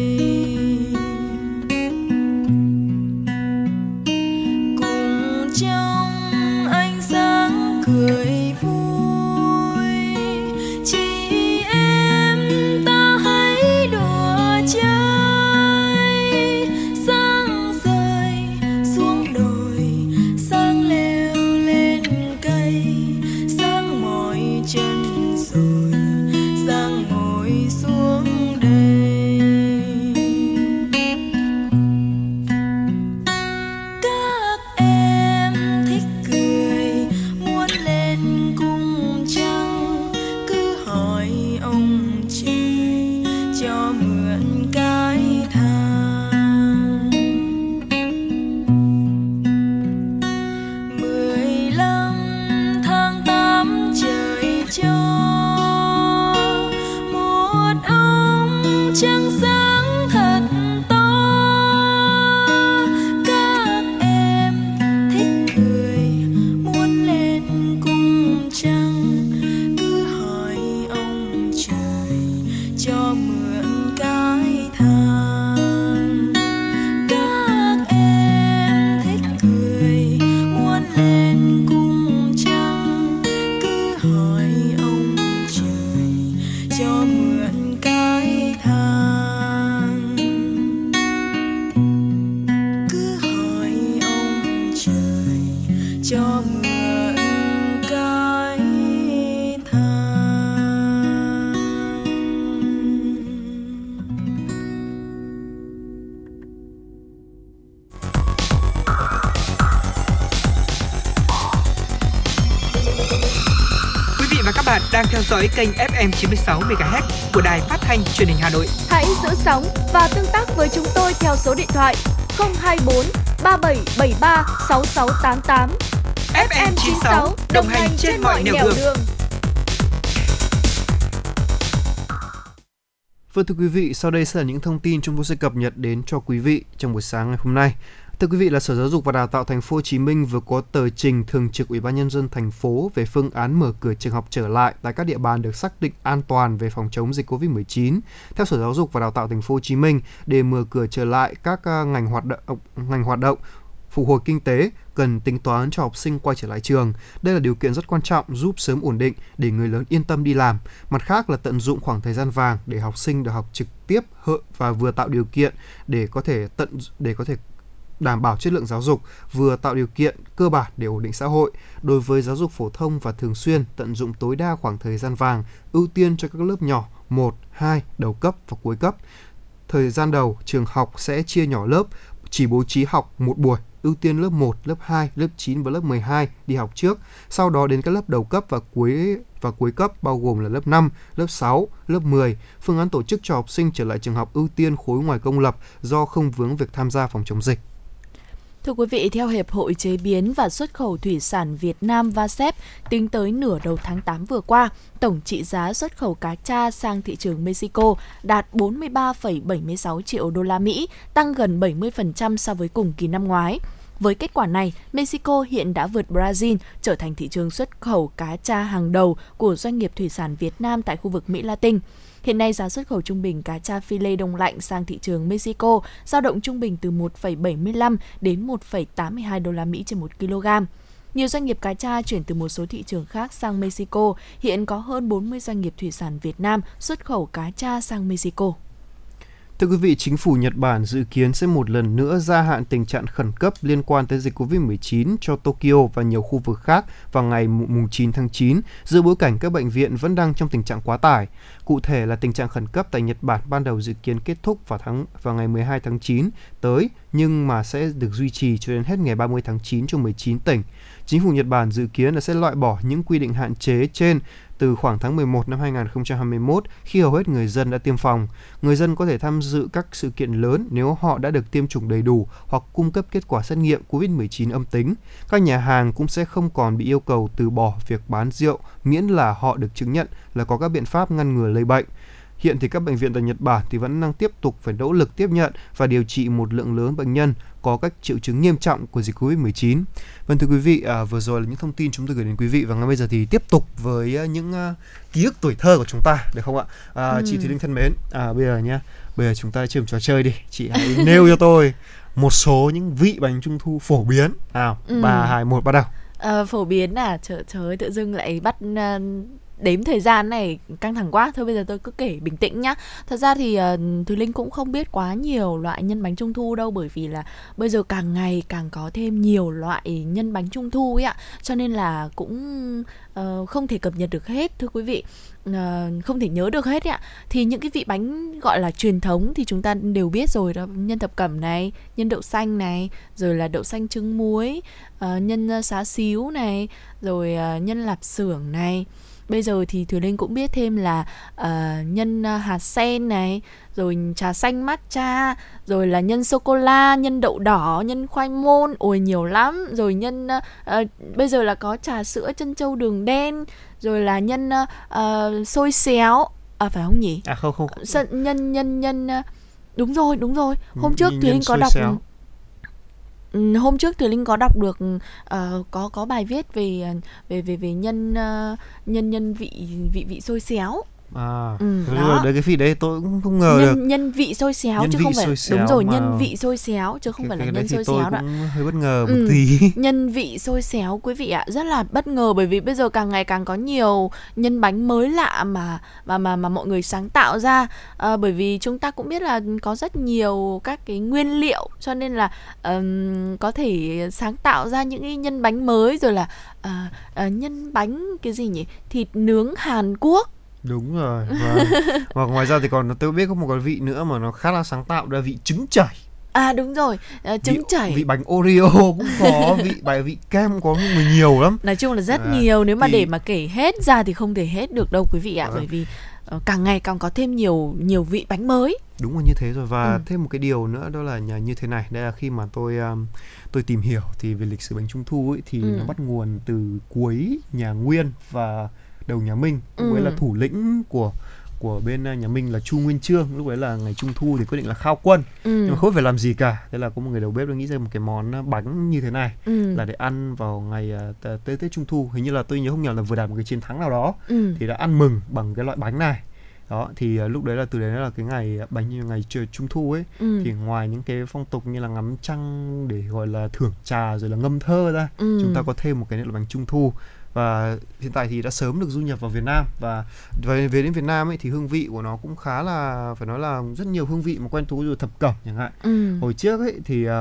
Dõi kênh FM 96 MHz của đài phát thanh truyền hình Hà Nội. Hãy giữ sóng và tương tác với chúng tôi theo số điện thoại 024 3773 6688. FM 96 đồng hành trên mọi nẻo đường. đường. Vâng thưa quý vị, sau đây sẽ là những thông tin chúng tôi sẽ cập nhật đến cho quý vị trong buổi sáng ngày hôm nay. Thưa quý vị là Sở Giáo dục và Đào tạo Thành phố Hồ Chí Minh vừa có tờ trình thường trực Ủy ban nhân dân thành phố về phương án mở cửa trường học trở lại tại các địa bàn được xác định an toàn về phòng chống dịch Covid-19. Theo Sở Giáo dục và Đào tạo Thành phố Hồ Chí Minh, để mở cửa trở lại các à, ngành hoạt động ờ, ngành hoạt động phục hồi kinh tế cần tính toán cho học sinh quay trở lại trường. Đây là điều kiện rất quan trọng giúp sớm ổn định để người lớn yên tâm đi làm. Mặt khác là tận dụng khoảng thời gian vàng để học sinh được học trực tiếp và vừa tạo điều kiện để có thể tận để có thể đảm bảo chất lượng giáo dục, vừa tạo điều kiện cơ bản để ổn định xã hội. Đối với giáo dục phổ thông và thường xuyên, tận dụng tối đa khoảng thời gian vàng, ưu tiên cho các lớp nhỏ 1, 2, đầu cấp và cuối cấp. Thời gian đầu, trường học sẽ chia nhỏ lớp, chỉ bố trí học một buổi ưu tiên lớp 1, lớp 2, lớp 9 và lớp 12 đi học trước, sau đó đến các lớp đầu cấp và cuối và cuối cấp bao gồm là lớp 5, lớp 6, lớp 10. Phương án tổ chức cho học sinh trở lại trường học ưu tiên khối ngoài công lập do không vướng việc tham gia phòng chống dịch. Thưa quý vị, theo Hiệp hội Chế biến và Xuất khẩu Thủy sản Việt Nam VASEP, tính tới nửa đầu tháng 8 vừa qua, tổng trị giá xuất khẩu cá tra sang thị trường Mexico đạt 43,76 triệu đô la Mỹ, tăng gần 70% so với cùng kỳ năm ngoái. Với kết quả này, Mexico hiện đã vượt Brazil trở thành thị trường xuất khẩu cá tra hàng đầu của doanh nghiệp thủy sản Việt Nam tại khu vực Mỹ Latin. Hiện nay giá xuất khẩu trung bình cá tra phi lê đông lạnh sang thị trường Mexico dao động trung bình từ 1,75 đến 1,82 đô la Mỹ trên 1 kg. Nhiều doanh nghiệp cá tra chuyển từ một số thị trường khác sang Mexico, hiện có hơn 40 doanh nghiệp thủy sản Việt Nam xuất khẩu cá tra sang Mexico. Thưa quý vị, chính phủ Nhật Bản dự kiến sẽ một lần nữa gia hạn tình trạng khẩn cấp liên quan tới dịch COVID-19 cho Tokyo và nhiều khu vực khác vào ngày 9 tháng 9, giữa bối cảnh các bệnh viện vẫn đang trong tình trạng quá tải. Cụ thể là tình trạng khẩn cấp tại Nhật Bản ban đầu dự kiến kết thúc vào tháng vào ngày 12 tháng 9 tới nhưng mà sẽ được duy trì cho đến hết ngày 30 tháng 9 cho 19 tỉnh. Chính phủ Nhật Bản dự kiến là sẽ loại bỏ những quy định hạn chế trên từ khoảng tháng 11 năm 2021 khi hầu hết người dân đã tiêm phòng. Người dân có thể tham dự các sự kiện lớn nếu họ đã được tiêm chủng đầy đủ hoặc cung cấp kết quả xét nghiệm COVID-19 âm tính. Các nhà hàng cũng sẽ không còn bị yêu cầu từ bỏ việc bán rượu, miễn là họ được chứng nhận là có các biện pháp ngăn ngừa lây bệnh. Hiện thì các bệnh viện tại Nhật Bản thì vẫn đang tiếp tục phải nỗ lực tiếp nhận và điều trị một lượng lớn bệnh nhân có các triệu chứng nghiêm trọng của dịch Covid-19. Vâng thưa quý vị, à, vừa rồi là những thông tin chúng tôi gửi đến quý vị và ngay bây giờ thì tiếp tục với à, những à, ký ức tuổi thơ của chúng ta được không ạ? À, ừ. Chị Thùy Linh thân mến, à, bây giờ nhé, bây giờ chúng ta chơi một trò chơi đi. Chị hãy nêu cho tôi một số những vị bánh trung thu phổ biến. Nào, ừ. 3, 2, 1 bắt đầu. À, phổ biến à, trời, trời tự dưng lại bắt uh, đếm thời gian này căng thẳng quá. Thôi bây giờ tôi cứ kể bình tĩnh nhá. Thật ra thì uh, thùy linh cũng không biết quá nhiều loại nhân bánh trung thu đâu bởi vì là bây giờ càng ngày càng có thêm nhiều loại nhân bánh trung thu ấy ạ. Cho nên là cũng uh, không thể cập nhật được hết thưa quý vị. Uh, không thể nhớ được hết ạ. Thì những cái vị bánh gọi là truyền thống thì chúng ta đều biết rồi đó. Nhân thập cẩm này nhân đậu xanh này rồi là đậu xanh trứng muối uh, nhân xá xíu này rồi uh, nhân lạp xưởng này bây giờ thì thùy linh cũng biết thêm là uh, nhân uh, hạt sen này rồi trà xanh matcha rồi là nhân sô cô la nhân đậu đỏ nhân khoai môn ôi nhiều lắm. Rồi nhân uh, bây giờ là có trà sữa chân trâu đường đen rồi là nhân uh, xôi xéo. À phải không nhỉ? À không không, không. nhân nhân nhân uh, đúng rồi đúng rồi. Hôm trước thùy linh có đọc xéo hôm trước thì linh có đọc được uh, có có bài viết về ờ, về về về nhân uh, nhân nhân vị vị vị xôi xéo. À, ừ, đó. đấy cái vị đấy tôi cũng không ngờ nhân, được. Nhân vị xôi xéo nhân chứ không phải đúng rồi mà... nhân vị xôi xéo chứ không cái, phải là nhân xôi xéo đó. hơi bất ngờ một ừ, tí. Nhân vị xôi xéo quý vị ạ, rất là bất ngờ bởi vì bây giờ càng ngày càng có nhiều nhân bánh mới lạ mà mà mà mà mọi người sáng tạo ra à, bởi vì chúng ta cũng biết là có rất nhiều các cái nguyên liệu cho nên là um, có thể sáng tạo ra những cái nhân bánh mới rồi là uh, uh, nhân bánh cái gì nhỉ? Thịt nướng Hàn Quốc đúng rồi và, và ngoài ra thì còn tôi biết có một cái vị nữa mà nó khá là sáng tạo đó là vị trứng chảy À đúng rồi, uh, trứng vị, chảy. Vị bánh Oreo cũng có, vị bài vị kem có người nhiều lắm. Nói chung là rất à, nhiều nếu mà thì... để mà kể hết ra thì không thể hết được đâu quý vị ạ, à. bởi vì uh, càng ngày càng có thêm nhiều nhiều vị bánh mới. Đúng là như thế rồi và ừ. thêm một cái điều nữa đó là như thế này, đây là khi mà tôi um, tôi tìm hiểu thì về lịch sử bánh trung thu ấy thì ừ. nó bắt nguồn từ cuối nhà Nguyên và đầu nhà Minh, ừ. với là thủ lĩnh của của bên à, nhà Minh là Chu Nguyên Chương lúc đấy là ngày Trung thu thì quyết định là khao quân ừ. nhưng mà không phải làm gì cả thế là có một người đầu bếp đã nghĩ ra một cái món à, bánh như thế này ừ. là để ăn vào ngày uh, Tết Tết Trung thu hình như là tôi nhớ không nhầm là vừa đạt một cái chiến thắng nào đó ừ. thì đã ăn mừng bằng cái loại bánh này đó thì uh, lúc đấy là từ đấy là cái ngày bánh như ngày trời trung thu ấy ừ. thì ngoài những cái phong tục như là ngắm trăng để gọi là thưởng trà rồi là ngâm thơ ra ừ. chúng ta có thêm một cái là bánh trung thu và hiện tại thì đã sớm được du nhập vào Việt Nam. Và về về đến Việt Nam ấy thì hương vị của nó cũng khá là phải nói là rất nhiều hương vị mà quen thuộc rồi thập cẩm chẳng hạn. Ừ. hồi trước ấy thì uh,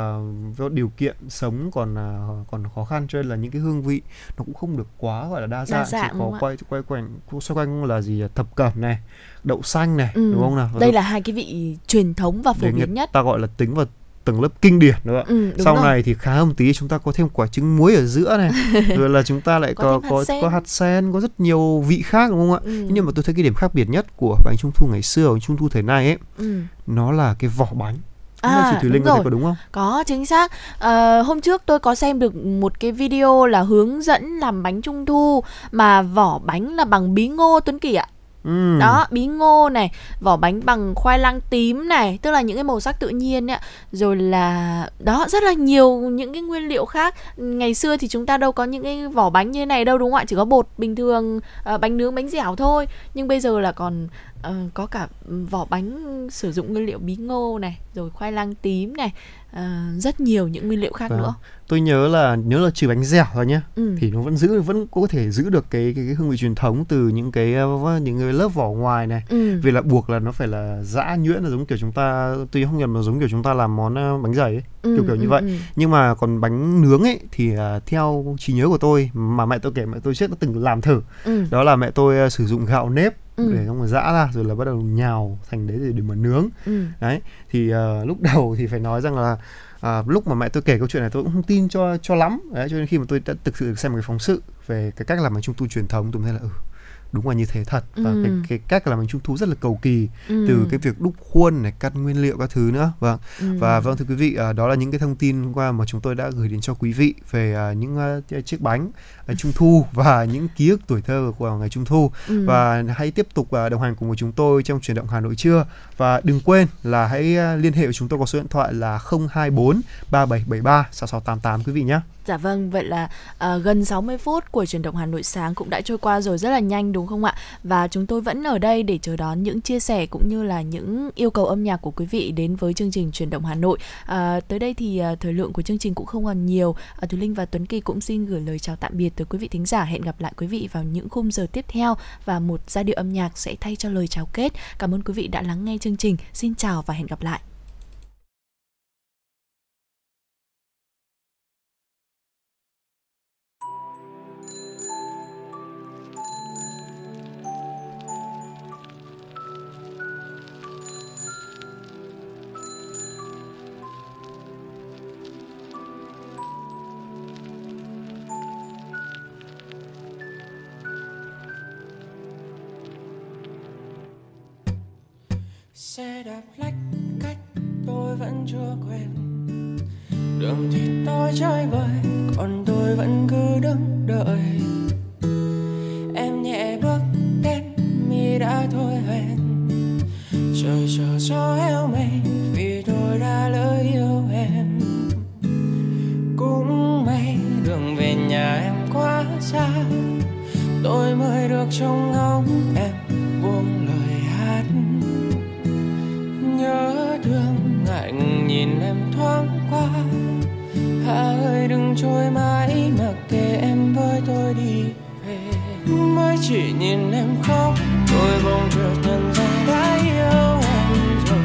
do điều kiện sống còn uh, còn khó khăn cho nên là những cái hương vị nó cũng không được quá gọi là đa dạng, đa dạng. Chỉ có quay quay quanh xoay quanh là gì? Thập cẩm này đậu xanh này ừ. đúng không nào? Đây là hai cái vị truyền thống và phổ biến nhất. ta gọi là tính vào tầng lớp kinh điển nữa ừ, sau rồi. này thì khá một tí chúng ta có thêm quả trứng muối ở giữa này rồi là chúng ta lại có có có, có hạt sen có rất nhiều vị khác đúng không ạ ừ. nhưng mà tôi thấy cái điểm khác biệt nhất của bánh trung thu ngày xưa bánh trung thu thời nay ấy ừ. nó là cái vỏ bánh À, chị Thùy Linh có, có đúng không? Có chính xác. À, hôm trước tôi có xem được một cái video là hướng dẫn làm bánh trung thu mà vỏ bánh là bằng bí ngô Tuấn Kỳ ạ. Ừ. đó bí ngô này vỏ bánh bằng khoai lang tím này tức là những cái màu sắc tự nhiên ấy rồi là đó rất là nhiều những cái nguyên liệu khác. Ngày xưa thì chúng ta đâu có những cái vỏ bánh như thế này đâu đúng không ạ? Chỉ có bột bình thường ờ, bánh nướng bánh dẻo thôi. Nhưng bây giờ là còn uh, có cả vỏ bánh sử dụng nguyên liệu bí ngô này rồi khoai lang tím này uh, rất nhiều những nguyên liệu khác vâng. nữa tôi nhớ là nhớ là trừ bánh dẻo thôi nhé ừ. thì nó vẫn giữ vẫn có thể giữ được cái cái, cái hương vị truyền thống từ những cái uh, những cái lớp vỏ ngoài này ừ. vì là buộc là nó phải là dã nhuyễn là giống kiểu chúng ta tuy không nhầm là giống kiểu chúng ta làm món uh, bánh dày ấy ừ, kiểu kiểu như ừ, vậy ừ. nhưng mà còn bánh nướng ấy thì uh, theo trí nhớ của tôi mà mẹ tôi kể mẹ tôi trước đã từng làm thử ừ. đó là mẹ tôi uh, sử dụng gạo nếp ừ. để xong rồi giã ra rồi là bắt đầu nhào thành đấy để, để mà nướng ừ. đấy thì uh, lúc đầu thì phải nói rằng là à, lúc mà mẹ tôi kể câu chuyện này tôi cũng không tin cho cho lắm đấy cho nên khi mà tôi đã thực sự được xem một cái phóng sự về cái cách làm bánh trung thu truyền thống tôi thấy là ừ đúng là như thế thật và ừ. cái cái cách làm bánh trung thu rất là cầu kỳ ừ. từ cái việc đúc khuôn này cắt nguyên liệu các thứ nữa vâng ừ. và vâng thưa quý vị uh, đó là những cái thông tin qua mà chúng tôi đã gửi đến cho quý vị về uh, những uh, chiếc bánh uh, trung thu và những ký ức tuổi thơ của ngày trung thu ừ. và hãy tiếp tục uh, đồng hành cùng với chúng tôi trong chuyển động Hà Nội trưa và đừng quên là hãy uh, liên hệ với chúng tôi có số điện thoại là 024 3773 6688 quý vị nhé Dạ vâng, vậy là uh, gần 60 phút của truyền động Hà Nội sáng cũng đã trôi qua rồi rất là nhanh đúng không ạ? Và chúng tôi vẫn ở đây để chờ đón những chia sẻ cũng như là những yêu cầu âm nhạc của quý vị đến với chương trình truyền động Hà Nội. À, tới đây thì à, thời lượng của chương trình cũng không còn nhiều. À, Thùy Linh và Tuấn Kỳ cũng xin gửi lời chào tạm biệt tới quý vị thính giả. Hẹn gặp lại quý vị vào những khung giờ tiếp theo và một giai điệu âm nhạc sẽ thay cho lời chào kết. Cảm ơn quý vị đã lắng nghe chương trình. Xin chào và hẹn gặp lại. Xe đạp lách cách, tôi vẫn chưa quen. Đường thì tôi chơi vời còn tôi vẫn cứ đứng đợi. Em nhẹ bước đến mi đã thôi hẹn. Trời chờ gió heo mây vì tôi đã lỡ yêu em. Cũng may đường về nhà em quá xa, tôi mới được trông ngóng em. Nhớ thương ngạnh nhìn em thoáng qua. Hà ơi, đừng trôi mãi mặc kệ em với tôi đi về. Mới chỉ nhìn em khóc, tôi bỗng chợt nhận ra đã yêu em rồi.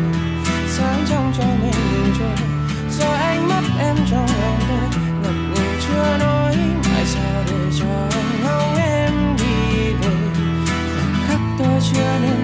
Sáng trong cho mình trôi rồi ánh mắt em trong lòng tôi. Ngập ngừng chưa nói mãi sao để cho anh ngóng em đi về. Khắc tôi chưa nên